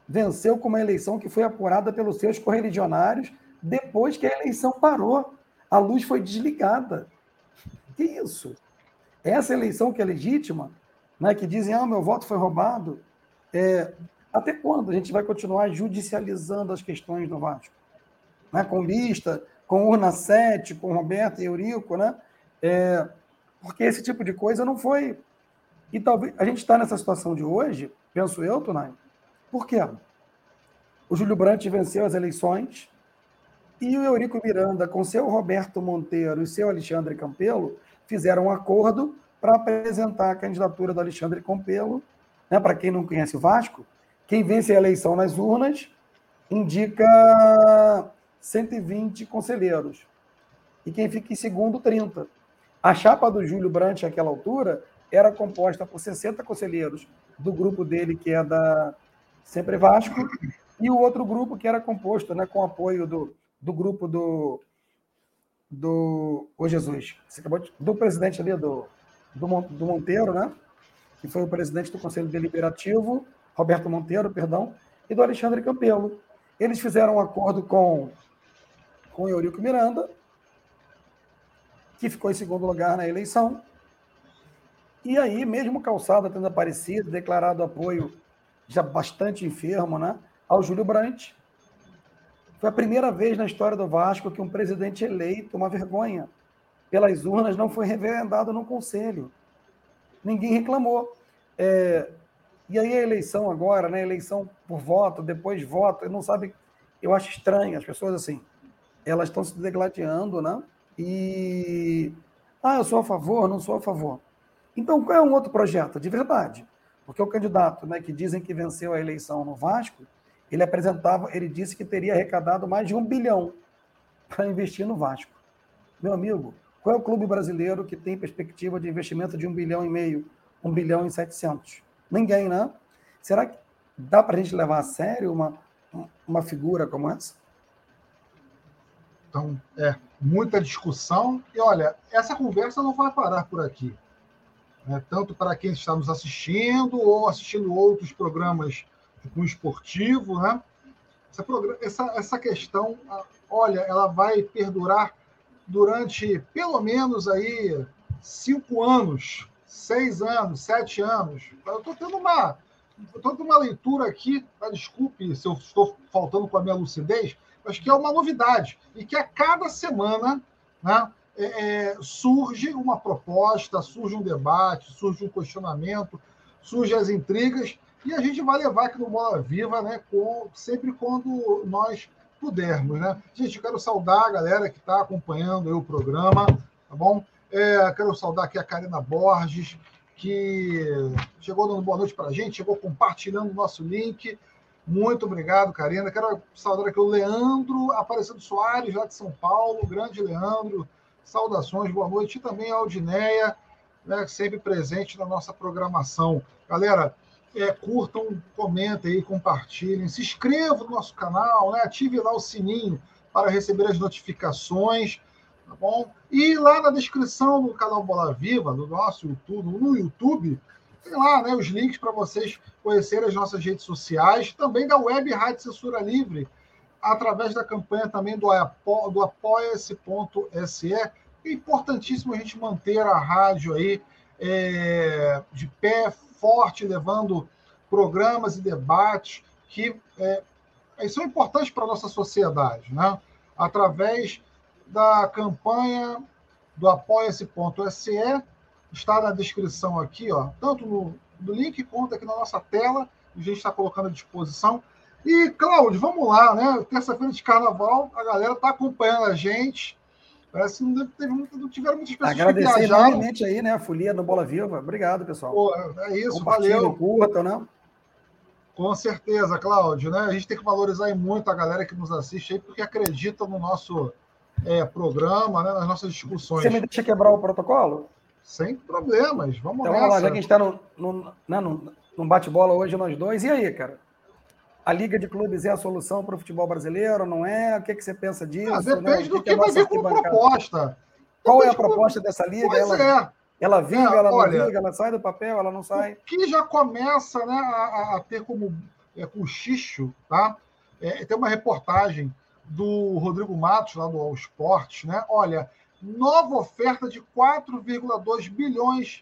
venceu com uma eleição que foi apurada pelos seus correligionários depois que a eleição parou. A luz foi desligada. Que isso? Essa eleição que é legítima, né, que dizem, ah, meu voto foi roubado, é, até quando a gente vai continuar judicializando as questões do Vasco? Né, com lista, com urna 7, com Roberto e Eurico, né? É, porque esse tipo de coisa não foi. E talvez a gente está nessa situação de hoje, penso eu, Tunai, por quê? O Júlio Brandt venceu as eleições e o Eurico Miranda, com seu Roberto Monteiro e seu Alexandre Campelo, fizeram um acordo para apresentar a candidatura do Alexandre Campelo. Né? Para quem não conhece o Vasco, quem vence a eleição nas urnas indica 120 conselheiros. E quem fica em segundo, 30. A chapa do Júlio Brandt, naquela altura, era composta por 60 conselheiros do grupo dele, que é da Sempre Vasco, e o outro grupo que era composto né, com apoio do, do grupo do, do o Jesus, de, do presidente ali, do, do, do Monteiro, né? que foi o presidente do Conselho Deliberativo, Roberto Monteiro, perdão, e do Alexandre Campelo. Eles fizeram um acordo com, com Eurico Miranda, que ficou em segundo lugar na eleição. E aí, mesmo Calçada tendo aparecido, declarado apoio já bastante enfermo, né, ao Júlio Brandt, foi a primeira vez na história do Vasco que um presidente eleito, uma vergonha, pelas urnas, não foi reverendado no conselho. Ninguém reclamou. É, e aí a eleição agora, né? Eleição por voto, depois voto, não sabe. Eu acho estranho as pessoas assim. Elas estão se degladiando, né? E ah, eu sou a favor, não sou a favor. Então, qual é um outro projeto de verdade? Porque o candidato, né, que dizem que venceu a eleição no Vasco, ele apresentava, ele disse que teria arrecadado mais de um bilhão para investir no Vasco. Meu amigo, qual é o clube brasileiro que tem perspectiva de investimento de um bilhão e meio, um bilhão e setecentos? Ninguém, né? Será que dá para a gente levar a sério uma, uma figura como essa? Então, é, muita discussão. E olha, essa conversa não vai parar por aqui. Né? Tanto para quem está nos assistindo ou assistindo outros programas com esportivo, né? Essa, essa, essa questão, olha, ela vai perdurar durante pelo menos aí cinco anos, seis anos, sete anos. Eu estou tendo uma, estou tendo uma leitura aqui, tá? desculpe se eu estou faltando com a minha lucidez, mas que é uma novidade e que a cada semana, né, é, surge uma proposta, surge um debate, surge um questionamento, surgem as intrigas e a gente vai levar aqui no Bola Viva, né, com, sempre quando nós pudermos, né? Gente, quero saudar a galera que está acompanhando o programa, tá bom? É, quero saudar aqui a Karina Borges, que chegou dando boa noite para a gente, chegou compartilhando o nosso link. Muito obrigado, Karina. Quero saudar aqui o Leandro Aparecido Soares, lá de São Paulo, grande Leandro. Saudações, boa noite. E também a Aldineia, né, sempre presente na nossa programação. Galera, é, curtam, comentem aí, compartilhem, se inscrevam no nosso canal, né? ative lá o sininho para receber as notificações, tá bom? E lá na descrição do canal Bola Viva, do nosso YouTube, no YouTube, tem lá né, os links para vocês conhecerem as nossas redes sociais, também da Web Rádio Censura Livre, através da campanha também do, apo, do apoia-se.se. É importantíssimo a gente manter a rádio aí é, de pé, forte, levando programas e debates que é, são importantes para a nossa sociedade, né? através da campanha do apoia-se.se, está na descrição aqui, ó, tanto no, no link quanto aqui na nossa tela, a gente está colocando à disposição. E, Cláudio, vamos lá, né? Terça-feira de carnaval, a galera está acompanhando a gente. Parece que não, teve, não tiveram muitas pessoas Agradecer que viajaram. enormemente aí, né? A folia do Bola Viva. Obrigado, pessoal. Pô, é isso, valeu. Curta, né? Com certeza, Cláudio. Né? A gente tem que valorizar muito a galera que nos assiste aí, porque acredita no nosso é, programa, né? nas nossas discussões. Você me deixa quebrar o protocolo? Sem problemas. Vamos então, nessa. Vamos lá, já que a gente está no, no, né, no, no bate-bola hoje, nós dois. E aí, cara? A Liga de Clubes é a solução para o futebol brasileiro, não é? O que, que você pensa disso? Ah, depende né? do que, que vai vir como proposta. Qual depende é a proposta dessa liga? Pois ela, é. ela vinga, é, ela não olha, vinga, ela sai do papel, ela não sai? O que já começa né, a, a ter como é, cochicho, tá? É, tem uma reportagem do Rodrigo Matos, lá do All Sports, né? Olha, nova oferta de 4,2 bilhões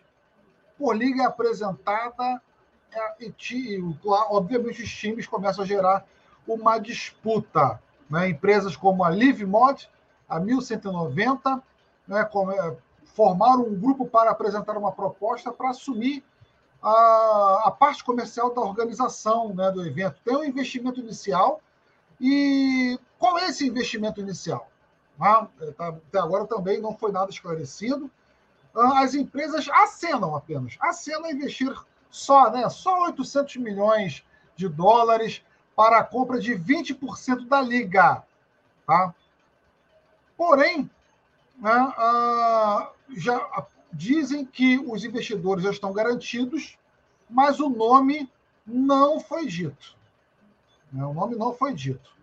por liga apresentada é, e, obviamente, os times começam a gerar uma disputa. Né? Empresas como a LiveMod, a 1190, né, é, formaram um grupo para apresentar uma proposta para assumir a, a, parte comercial da organização né, do evento. Tem um investimento inicial. E qual é esse investimento inicial? Ah, tá, até agora também não foi nada esclarecido. Ah, as empresas acenam apenas, acenam a investir só, né, só 800 milhões de dólares para a compra de 20% da liga. Tá? Porém, né, uh, já dizem que os investidores já estão garantidos, mas o nome não foi dito. Né, o nome não foi dito.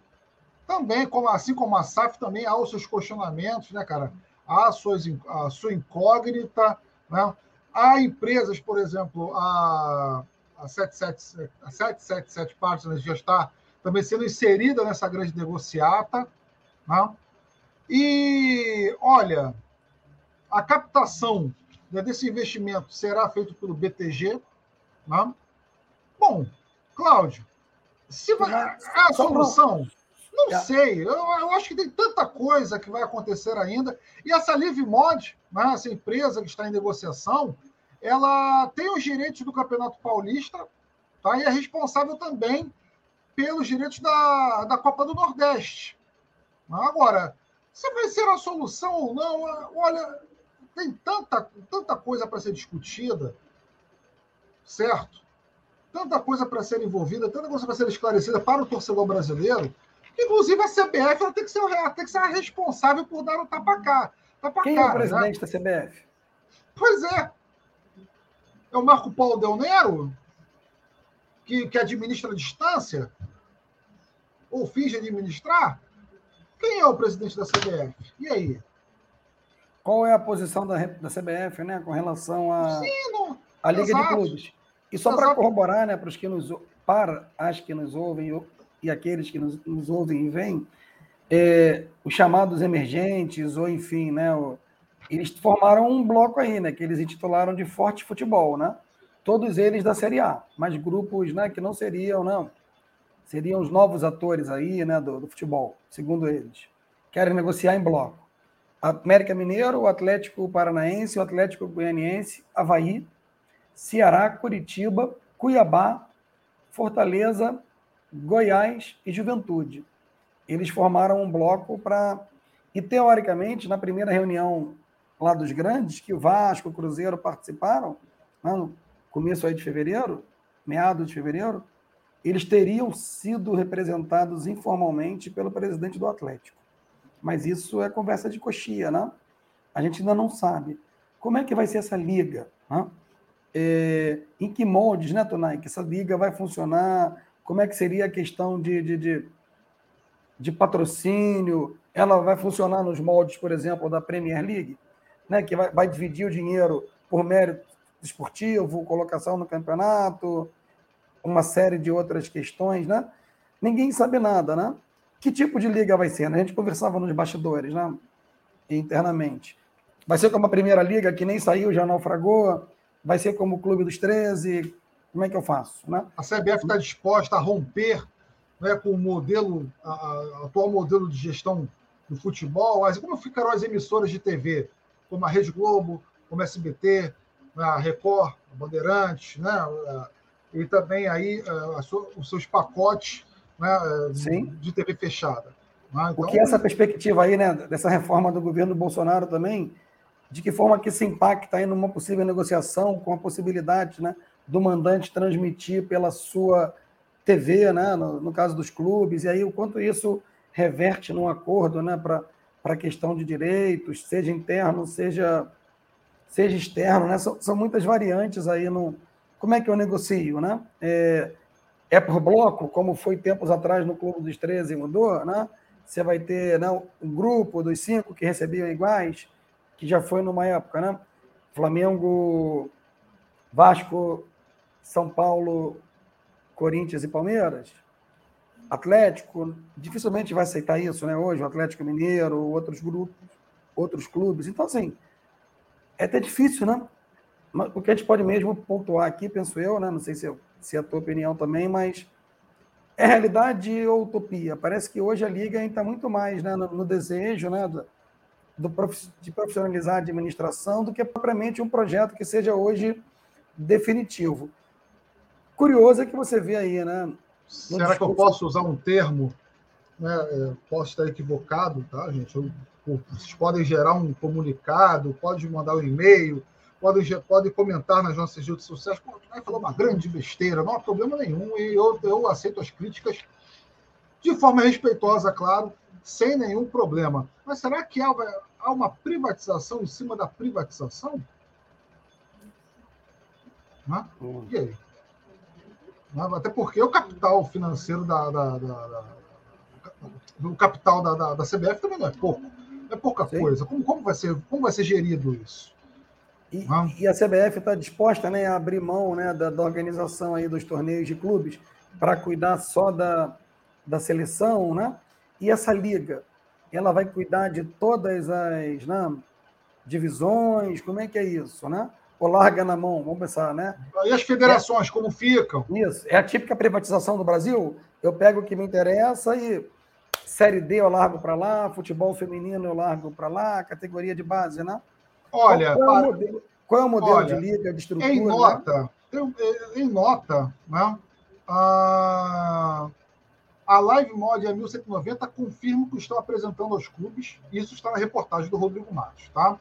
Também, como, assim como a SAF, também há os seus questionamentos, né, cara? Há suas, a sua incógnita, né? Há empresas, por exemplo, a, a, 77, a 777 Partners já está também sendo inserida nessa grande negociata. Né? E, olha, a captação né, desse investimento será feito pelo BTG. Né? Bom, Cláudio, se vai, é a solução. Não é. sei, eu, eu, acho que tem tanta coisa que vai acontecer ainda. E essa Live Mod, né, essa empresa que está em negociação, ela tem os direitos do Campeonato Paulista tá, e é responsável também pelos direitos da, da Copa do Nordeste. Agora, se vai ser a solução ou não, olha, tem tanta, tanta coisa para ser discutida, certo? Tanta coisa para ser envolvida, tanta coisa para ser esclarecida para o torcedor brasileiro, Inclusive, a CBF ela tem, que ser, tem que ser a responsável por dar o tapa cá. Tapa Quem cara, é o presidente né? da CBF? Pois é. É o Marco Paulo Del Nero? que, que administra a distância? Ou finge administrar? Quem é o presidente da CBF? E aí? Qual é a posição da, da CBF né, com relação à a, a Liga Exato. de Clubes? E só para corroborar, né, para os que nos para as que nos ouvem e aqueles que nos, nos ouvem e vêm, é, os chamados emergentes, ou enfim, né, o, eles formaram um bloco aí, né, que eles intitularam de Forte Futebol, né? Todos eles da Série A, mas grupos, né, que não seriam, não, seriam os novos atores aí, né, do, do futebol, segundo eles. Querem negociar em bloco. América Mineiro, o Atlético Paranaense, o Atlético Goianiense, Havaí, Ceará, Curitiba, Cuiabá, Fortaleza, Goiás e Juventude. Eles formaram um bloco para. E, teoricamente, na primeira reunião lá dos grandes, que o Vasco, o Cruzeiro participaram, né, no começo aí de fevereiro, meados de fevereiro, eles teriam sido representados informalmente pelo presidente do Atlético. Mas isso é conversa de coxia, né? A gente ainda não sabe. Como é que vai ser essa liga? Né? É, em que moldes, né, Tonai, que essa liga vai funcionar? Como é que seria a questão de, de, de, de patrocínio? Ela vai funcionar nos moldes, por exemplo, da Premier League? né, que vai, vai dividir o dinheiro por mérito esportivo, colocação no campeonato, uma série de outras questões, né? Ninguém sabe nada, né? Que tipo de liga vai ser? Né? A gente conversava nos bastidores, né? Internamente. Vai ser como a primeira liga, que nem saiu, já naufragou? Vai ser como o Clube dos 13? Como é que eu faço? Né? A CBF está disposta a romper né, com o modelo, a, a, atual modelo de gestão do futebol? Como ficarão as emissoras de TV? como a Rede Globo, como a SBT, né, a Record, a Bandeirantes, né? e também aí é, os seus pacotes né, de TV fechada. Né? Então, Porque essa perspectiva aí, né, dessa reforma do governo Bolsonaro também, de que forma que se impacta aí numa possível negociação com a possibilidade né, do mandante transmitir pela sua TV, né, no, no caso dos clubes, e aí o quanto isso reverte num acordo né, para a questão de direitos, seja interno, seja, seja externo, né? São, são muitas variantes aí no. Como é que eu negocio, né? É, é por bloco, como foi tempos atrás no Clube dos 13 mudou, né? Você vai ter né, um grupo dos cinco que recebiam iguais, que já foi numa época, né? Flamengo, Vasco, São Paulo, Corinthians e Palmeiras. Atlético dificilmente vai aceitar isso, né? Hoje, o Atlético Mineiro, outros grupos, outros clubes. Então, assim, é até difícil, né? O que a gente pode mesmo pontuar aqui, penso eu, né? Não sei se, se é a tua opinião também, mas é realidade ou utopia? Parece que hoje a Liga está muito mais né, no, no desejo né, do, do, de profissionalizar a administração do que propriamente um projeto que seja hoje definitivo. Curioso é que você vê aí, né? Será que eu posso usar um termo? Né? É, posso estar equivocado, tá, gente? Eu, vocês podem gerar um comunicado, pode mandar um e-mail, podem, podem comentar nas nossas redes sociais. Pô, vai falar uma grande besteira, não há problema nenhum, e eu, eu aceito as críticas de forma respeitosa, claro, sem nenhum problema. Mas será que há, há uma privatização em cima da privatização? Hum. E aí? Né? Até porque o capital financeiro da, da, da, da do capital da, da, da, CBF também não é pouco. É pouca Sim. coisa. Como, como, vai ser, como vai ser gerido isso? E, né? e a CBF está disposta né, a abrir mão né, da, da organização aí dos torneios de clubes para cuidar só da, da seleção, né? E essa liga, ela vai cuidar de todas as né, divisões? Como é que é isso, né? Ou larga na mão, vamos pensar, né? E as federações, é, como ficam? Isso, é a típica privatização do Brasil. Eu pego o que me interessa e Série D eu largo para lá, futebol feminino eu largo para lá, categoria de base, né? Olha, qual, é o modelo, qual é o modelo olha, de liga, de estrutura? Em nota, né? em nota, né? A, a Live Mod a 1190 confirma que estão apresentando aos clubes, isso está na reportagem do Rodrigo Matos, tá?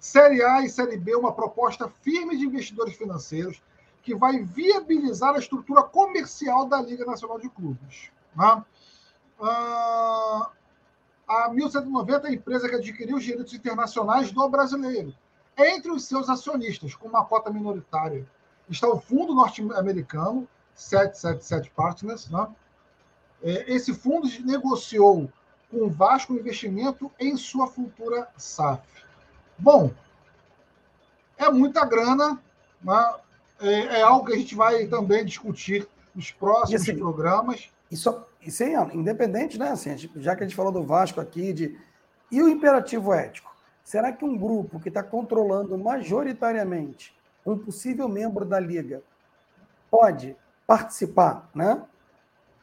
Série A e Série B, uma proposta firme de investidores financeiros que vai viabilizar a estrutura comercial da Liga Nacional de Clubes. Né? Ah, a 1190 é a empresa que adquiriu os direitos internacionais do brasileiro. Entre os seus acionistas, com uma cota minoritária, está o Fundo Norte-Americano, 777 Partners. Né? É, esse fundo negociou com o Vasco investimento em sua futura SAF. Bom, é muita grana, né? é, é, algo que a gente vai também discutir nos próximos assim, programas. Isso, isso é independente, né? Assim, já que a gente falou do Vasco aqui, de... e o imperativo ético? Será que um grupo que está controlando majoritariamente um possível membro da Liga pode participar, né?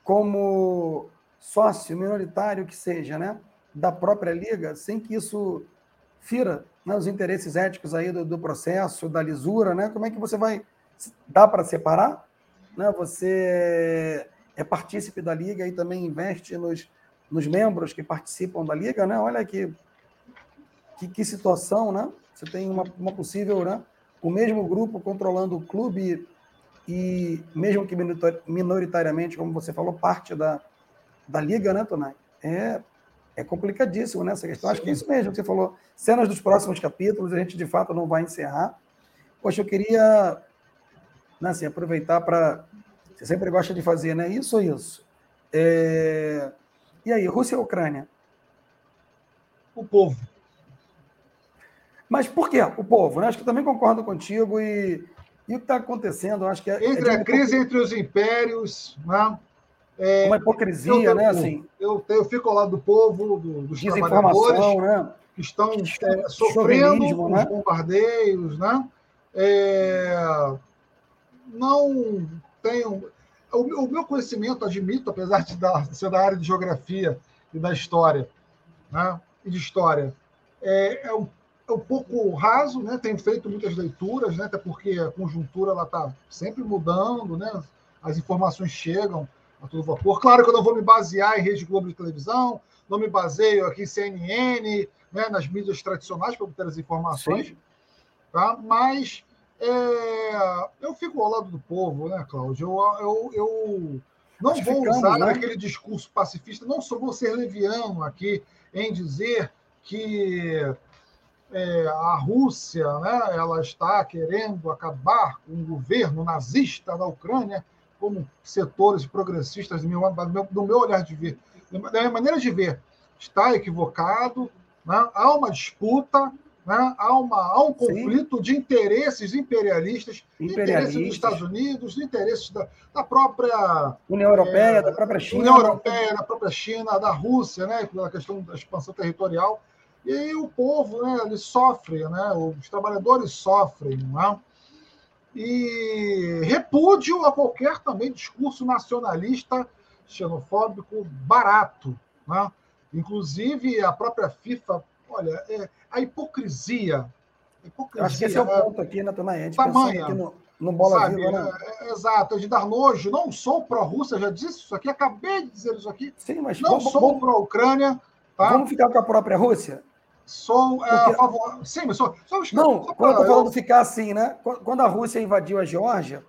Como sócio minoritário que seja, né? Da própria Liga, sem que isso fira né, os interesses éticos aí do, do processo, da lisura, né? Como é que você vai dá para separar, né? Você é partícipe da liga e também investe nos, nos membros que participam da liga, né? Olha que, que, que situação, né? Você tem uma, uma possível, né? O mesmo grupo controlando o clube e mesmo que minoritariamente, como você falou, parte da, da liga, né, Tonai? É, é complicadíssimo nessa né, questão. Acho que é isso mesmo que você falou. Cenas dos próximos capítulos, a gente de fato não vai encerrar. Poxa, eu queria né, assim, aproveitar para. Você sempre gosta de fazer, né? Isso ou isso? É... E aí, Rússia e Ucrânia? O povo. Mas por quê? O povo, né? Acho que também concordo contigo e, e o que está acontecendo, acho que é. Entre é a crise entre os impérios, né? É, uma hipocrisia, né? Assim, eu, eu fico ao lado do povo, do, dos trabalhadores né? que estão é, sofrendo os né? bombardeios, né? É, não tenho. O, o meu conhecimento, admito, apesar de dar, ser da área de geografia e da história, né, e de história, é, é, um, é um pouco raso, né? tenho feito muitas leituras, né? até porque a conjuntura está sempre mudando, né? as informações chegam a todo vapor. Claro que eu não vou me basear em Rede Globo de televisão, não me baseio aqui em CNN, né? nas mídias tradicionais para obter as informações, tá? mas é, eu fico ao lado do povo, né, Cláudio? Eu, eu, eu não vou usar né? aquele discurso pacifista, não sou vou ser leviano aqui em dizer que é, a Rússia né, ela está querendo acabar com o governo nazista da Ucrânia, como setores progressistas, do meu, do meu olhar de ver, da minha maneira de ver, está equivocado. Né? Há uma disputa né? Há, uma, há um conflito Sim. de interesses imperialistas, interesses dos Estados Unidos, interesses da, da própria União Europeia, é, da própria China, União Europeia, da própria China, da Rússia, né? pela questão da expansão territorial. E aí o povo, né, ele sofre, né? os trabalhadores sofrem, não é? E repúdio a qualquer também discurso nacionalista xenofóbico barato. Né? Inclusive, a própria FIFA, olha, é, a hipocrisia. hipocrisia Acho que esse é o né? ponto aqui, né, Tonai? Tamanha. No, no Bola sabe, Viva, né? É, é, exato, é de dar nojo. Não sou pró-Rússia, já disse isso aqui, acabei de dizer isso aqui. Sim, mas não vamos, sou pró-Ucrânia. Tá? Vamos ficar com a própria Rússia? Sou é, Porque... a favor. Sim, mas sou. sou não, só quando eu estou falando eu... ficar assim, né? Quando a Rússia invadiu a Geórgia,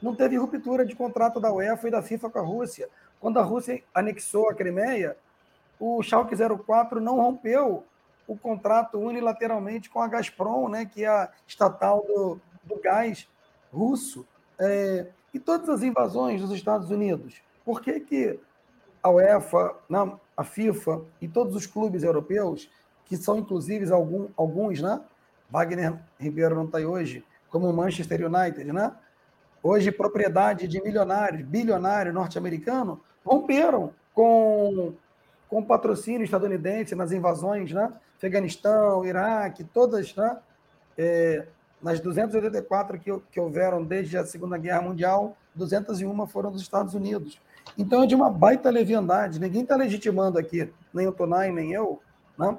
não teve ruptura de contrato da UEFA e da FIFA com a Rússia. Quando a Rússia anexou a Crimeia, o Schalke 04 não rompeu o contrato unilateralmente com a Gazprom, né, que é a estatal do, do gás russo, é, e todas as invasões dos Estados Unidos. Por que, que a UEFA, né, a FIFA e todos os clubes europeus, que são inclusive algum, alguns, né? Wagner Ribeiro não está aí hoje, como o Manchester United, né? Hoje, propriedade de milionários, bilionário norte-americano, romperam com, com patrocínio estadunidense nas invasões, né? Afeganistão, Iraque, todas, né? É, nas 284 que, que houveram desde a Segunda Guerra Mundial, 201 foram dos Estados Unidos. Então é de uma baita leviandade. Ninguém está legitimando aqui, nem o Tonai, nem eu, né?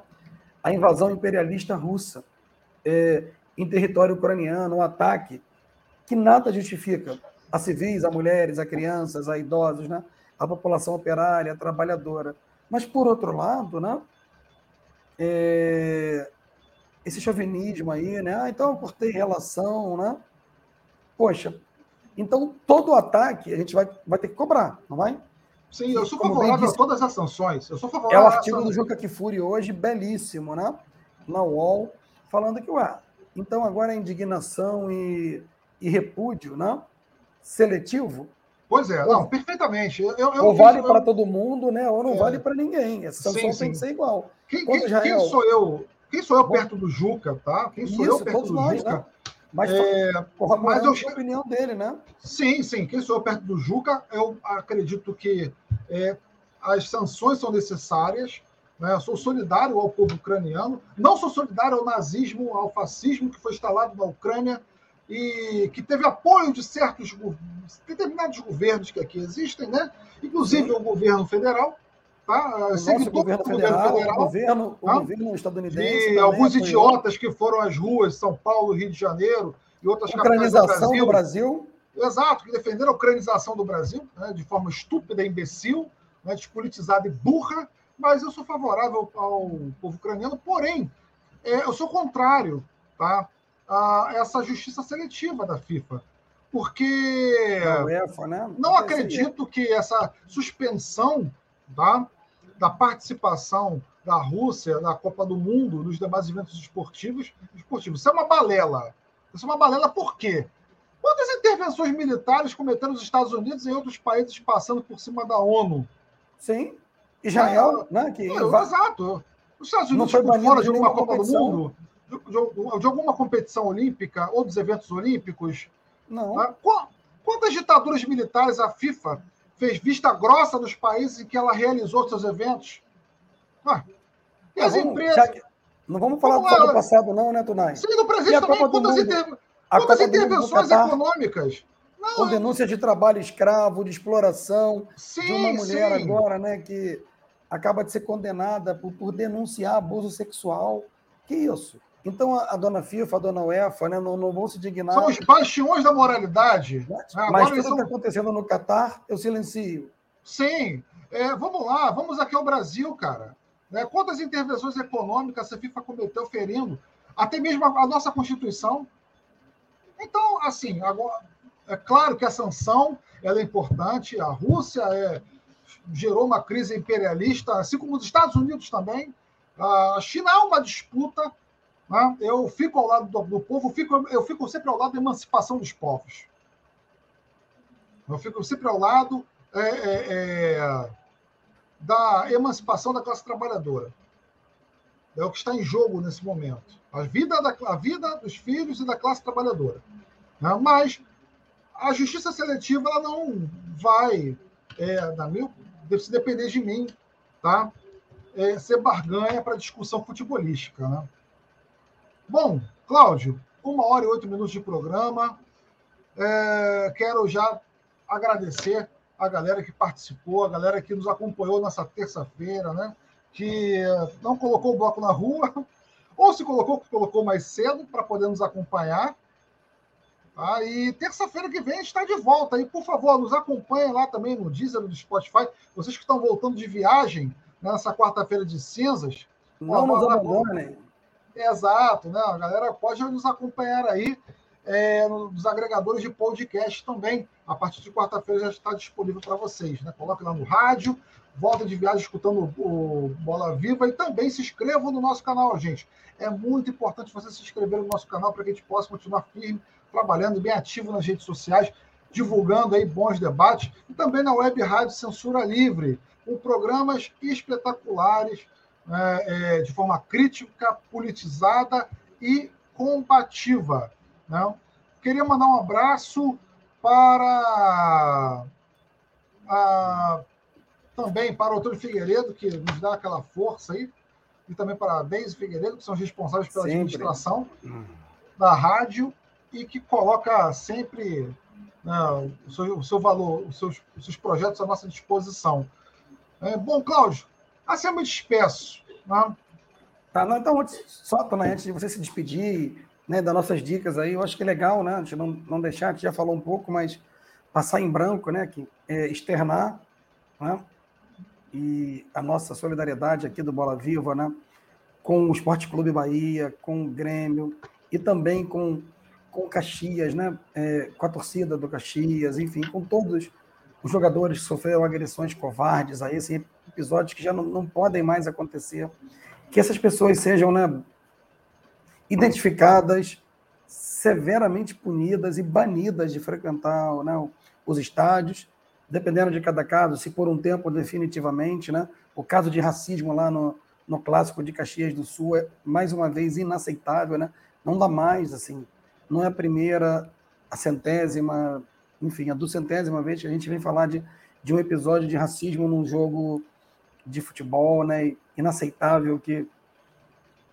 A invasão imperialista russa é, em território ucraniano, um ataque que nada justifica a civis, a mulheres, a crianças, a idosos, né? a população operária, a trabalhadora. Mas, por outro lado, né? é, esse chauvinismo aí, né? Ah, então eu cortei relação, né? Poxa, então todo ataque a gente vai, vai ter que cobrar, não vai? Sim, eu sou favorável a todas as sanções. Eu sou favorável é o artigo do Juca Kifuri hoje, belíssimo, né? Na UOL, falando que, ué, então agora a indignação e, e repúdio, né? Seletivo, Pois é, não, perfeitamente. Eu, eu, ou vale para todo mundo, né? Ou não é. vale para ninguém. Essa sanção sim, tem que ser igual. Quem, quem, quem, sou eu? Quem sou eu perto do Juca, tá? Quem sou Isso, eu perto do nós, Juca? Né? Mas, é, mas eu, a opinião dele, né? Sim, sim. Quem sou eu perto do Juca, eu acredito que é, as sanções são necessárias. Né? Eu sou solidário ao povo ucraniano. Não sou solidário ao nazismo, ao fascismo que foi instalado na Ucrânia e que teve apoio de certos determinados governos que aqui existem, né? inclusive Sim. o governo federal. Tá? O nosso governo federal, governo federal, o governo, tá? o governo estadunidense. E alguns idiotas que foram às ruas, São Paulo, Rio de Janeiro e outras capitais do Brasil. do Brasil. Exato, que defenderam a ucranização do Brasil, né, de forma estúpida, imbecil, né, despolitizada e burra, mas eu sou favorável ao povo ucraniano, porém, é, eu sou contrário tá, a essa justiça seletiva da FIFA. Porque UEFA, né? não acredito que essa suspensão tá, da participação da Rússia na Copa do Mundo, nos demais eventos esportivos, esportivos. Isso é uma balela. Isso é uma balela por quê? Quantas intervenções militares cometeram os Estados Unidos e outros países passando por cima da ONU? Sim. Israel, é, né? Que... É, exato. Os Estados Unidos ficam fora de, alguma Copa do Mundo, de, de, de, alguma competição olímpica ou dos eventos olímpicos. Não. Né? Quantas ditaduras militares a FIFA fez vista grossa nos países em que ela realizou seus eventos? Ah, e as vamos, empresas. Não vamos falar vamos do, do passado, não, né, Tunai? Sim, do presente também. Quantas, inter... quantas intervenções econômicas? Não, com é... denúncia de trabalho escravo, de exploração sim, de uma mulher sim. agora, né, que acaba de ser condenada por, por denunciar abuso sexual. Que isso? Então a, a, dona FIFA, a dona UEFA, né, não, não vão se dignar. São os bastiões da moralidade. Mas, né? mas tudo que está acontecendo no Catar, eu silencio. Sim. É, vamos lá, vamos aqui ao Brasil, cara. Né? Quantas intervenções econômicas a FIFA cometeu ferindo até mesmo a, a nossa Constituição? Então, assim, agora, é claro que a sanção ela é importante. A Rússia é, gerou uma crise imperialista, assim como os Estados Unidos também. A China é uma disputa né? Eu fico ao lado do, do povo, fico, eu fico sempre ao lado da emancipação dos povos. Eu fico sempre ao lado é, é, é, da emancipação da classe trabalhadora. É o que está em jogo nesse momento. A vida, da, a vida dos filhos e da classe trabalhadora. Né? Mas a justiça seletiva ela não vai, é, na se depender de mim, tá? É, ser barganha para discussão futebolística. Né? Bom, Cláudio, uma hora e oito minutos de programa. É, quero já agradecer a galera que participou, a galera que nos acompanhou nessa terça-feira, né? Que não colocou o bloco na rua, ou se colocou, colocou mais cedo para poder nos acompanhar. Tá? E terça-feira que vem a gente está de volta. E, por favor, nos acompanhem lá também no Deezer, no Spotify. Vocês que estão voltando de viagem nessa quarta-feira de cinzas. Não nos abandonem. Exato, né? A galera pode nos acompanhar aí é, nos agregadores de podcast também. A partir de quarta-feira já está disponível para vocês. Né? Coloque lá no rádio, volta de viagem escutando o Bola Viva e também se inscrevam no nosso canal, gente. É muito importante você se inscrever no nosso canal para que a gente possa continuar firme, trabalhando bem ativo nas redes sociais, divulgando aí bons debates e também na web rádio Censura Livre, com programas espetaculares é, é, de forma crítica, politizada e combativa. Né? Queria mandar um abraço para a, também para o Antônio Figueiredo, que nos dá aquela força aí, e também para a Deise Figueiredo, que são responsáveis pela sempre. administração da rádio e que coloca sempre né, o, seu, o, seu, valor, os seus, os seus projetos à nossa disposição. É, bom, Cláudio, Assim eu me despeço. Né? Tá, não, então, só também antes de você se despedir né, das nossas dicas aí, eu acho que é legal, né? A gente não, não deixar, a gente já falou um pouco, mas passar em branco, né? Que é externar, né? E a nossa solidariedade aqui do Bola Viva, né? Com o Esporte Clube Bahia, com o Grêmio e também com com Caxias, né? É, com a torcida do Caxias, enfim, com todos os jogadores que sofreram agressões covardes a esse episódios que já não, não podem mais acontecer. Que essas pessoas sejam né, identificadas, severamente punidas e banidas de frequentar né, os estádios dependendo de cada caso, se por um tempo definitivamente, né? O caso de racismo lá no, no clássico de Caxias do Sul é mais uma vez inaceitável, né? Não dá mais, assim, não é a primeira, a centésima, enfim, a duzentésima vez que a gente vem falar de, de um episódio de racismo num jogo de futebol, né? Inaceitável que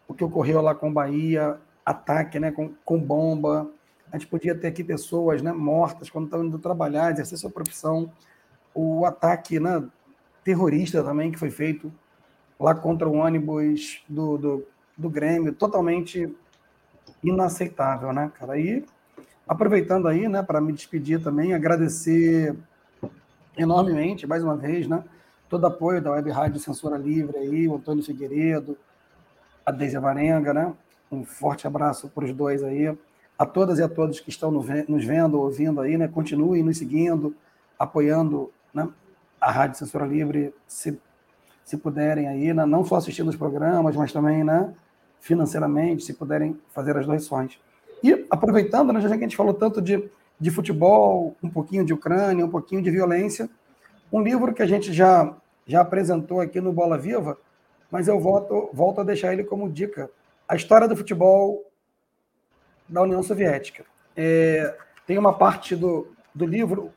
o que ocorreu lá com o Bahia, ataque, né? Com, com bomba. A gente podia ter aqui pessoas, né? Mortas quando estão indo trabalhar, exercer sua profissão. O ataque, né? Terrorista também que foi feito lá contra o ônibus do, do, do Grêmio, totalmente inaceitável, né, cara? E aproveitando aí, né, para me despedir também, agradecer enormemente, mais uma vez, né, todo apoio da Web Rádio Censura Livre aí, o Antônio Figueiredo, a Deise Varenga, né? Um forte abraço para os dois aí. A todas e a todos que estão nos vendo, ouvindo aí, né? Continuem nos seguindo, apoiando né? a Rádio Censura Livre, se, se puderem aí, né? não só assistindo os programas, mas também, né? financeiramente, se puderem fazer as doações. E aproveitando, né, já que a gente falou tanto de, de futebol, um pouquinho de Ucrânia, um pouquinho de violência, um livro que a gente já, já apresentou aqui no Bola Viva, mas eu volto, volto a deixar ele como dica. A história do futebol da União Soviética. É, tem uma parte do, do livro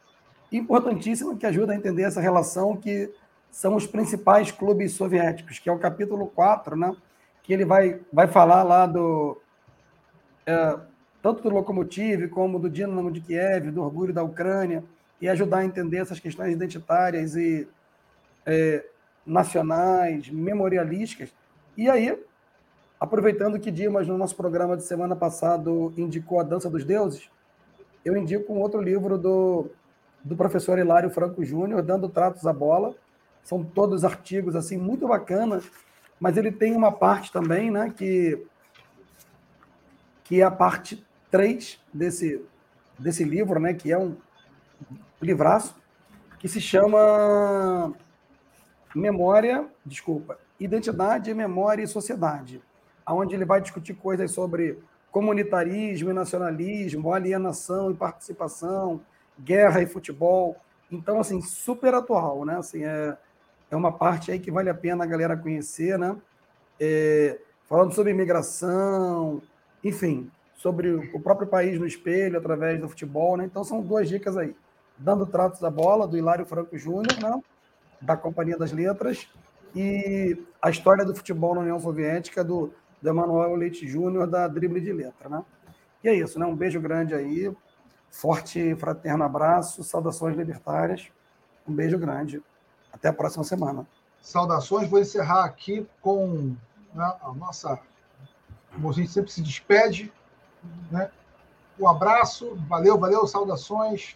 importantíssima que ajuda a entender essa relação que são os principais clubes soviéticos, que é o capítulo 4, né? que ele vai, vai falar lá do. É, tanto do Lokomotiv como do Dinamo de Kiev, do orgulho da Ucrânia, e ajudar a entender essas questões identitárias e é, nacionais, memorialísticas. E aí, aproveitando que Dimas, no nosso programa de semana passado, indicou A Dança dos Deuses, eu indico um outro livro do, do professor Hilário Franco Júnior, Dando Tratos à Bola. São todos artigos assim muito bacanas mas ele tem uma parte também, né, que, que é a parte 3 desse, desse livro, né, que é um livraço, que se chama Memória, desculpa, Identidade, Memória e Sociedade, onde ele vai discutir coisas sobre comunitarismo e nacionalismo, alienação e participação, guerra e futebol. Então, assim, super atual, né? Assim, é, é uma parte aí que vale a pena a galera conhecer, né? É, falando sobre imigração, enfim, sobre o próprio país no espelho através do futebol, né? Então são duas dicas aí. Dando tratos da bola, do Hilário Franco Júnior, né? da Companhia das Letras, e a história do futebol na União Soviética, do, do Emanuel Leite Júnior, da Drible de Letra, né? E é isso, né? Um beijo grande aí, forte fraterno abraço, saudações libertárias, um beijo grande. Até a próxima semana. Saudações. Vou encerrar aqui com né, a nossa. Como a gente sempre se despede. Né? Um abraço. Valeu, valeu. Saudações.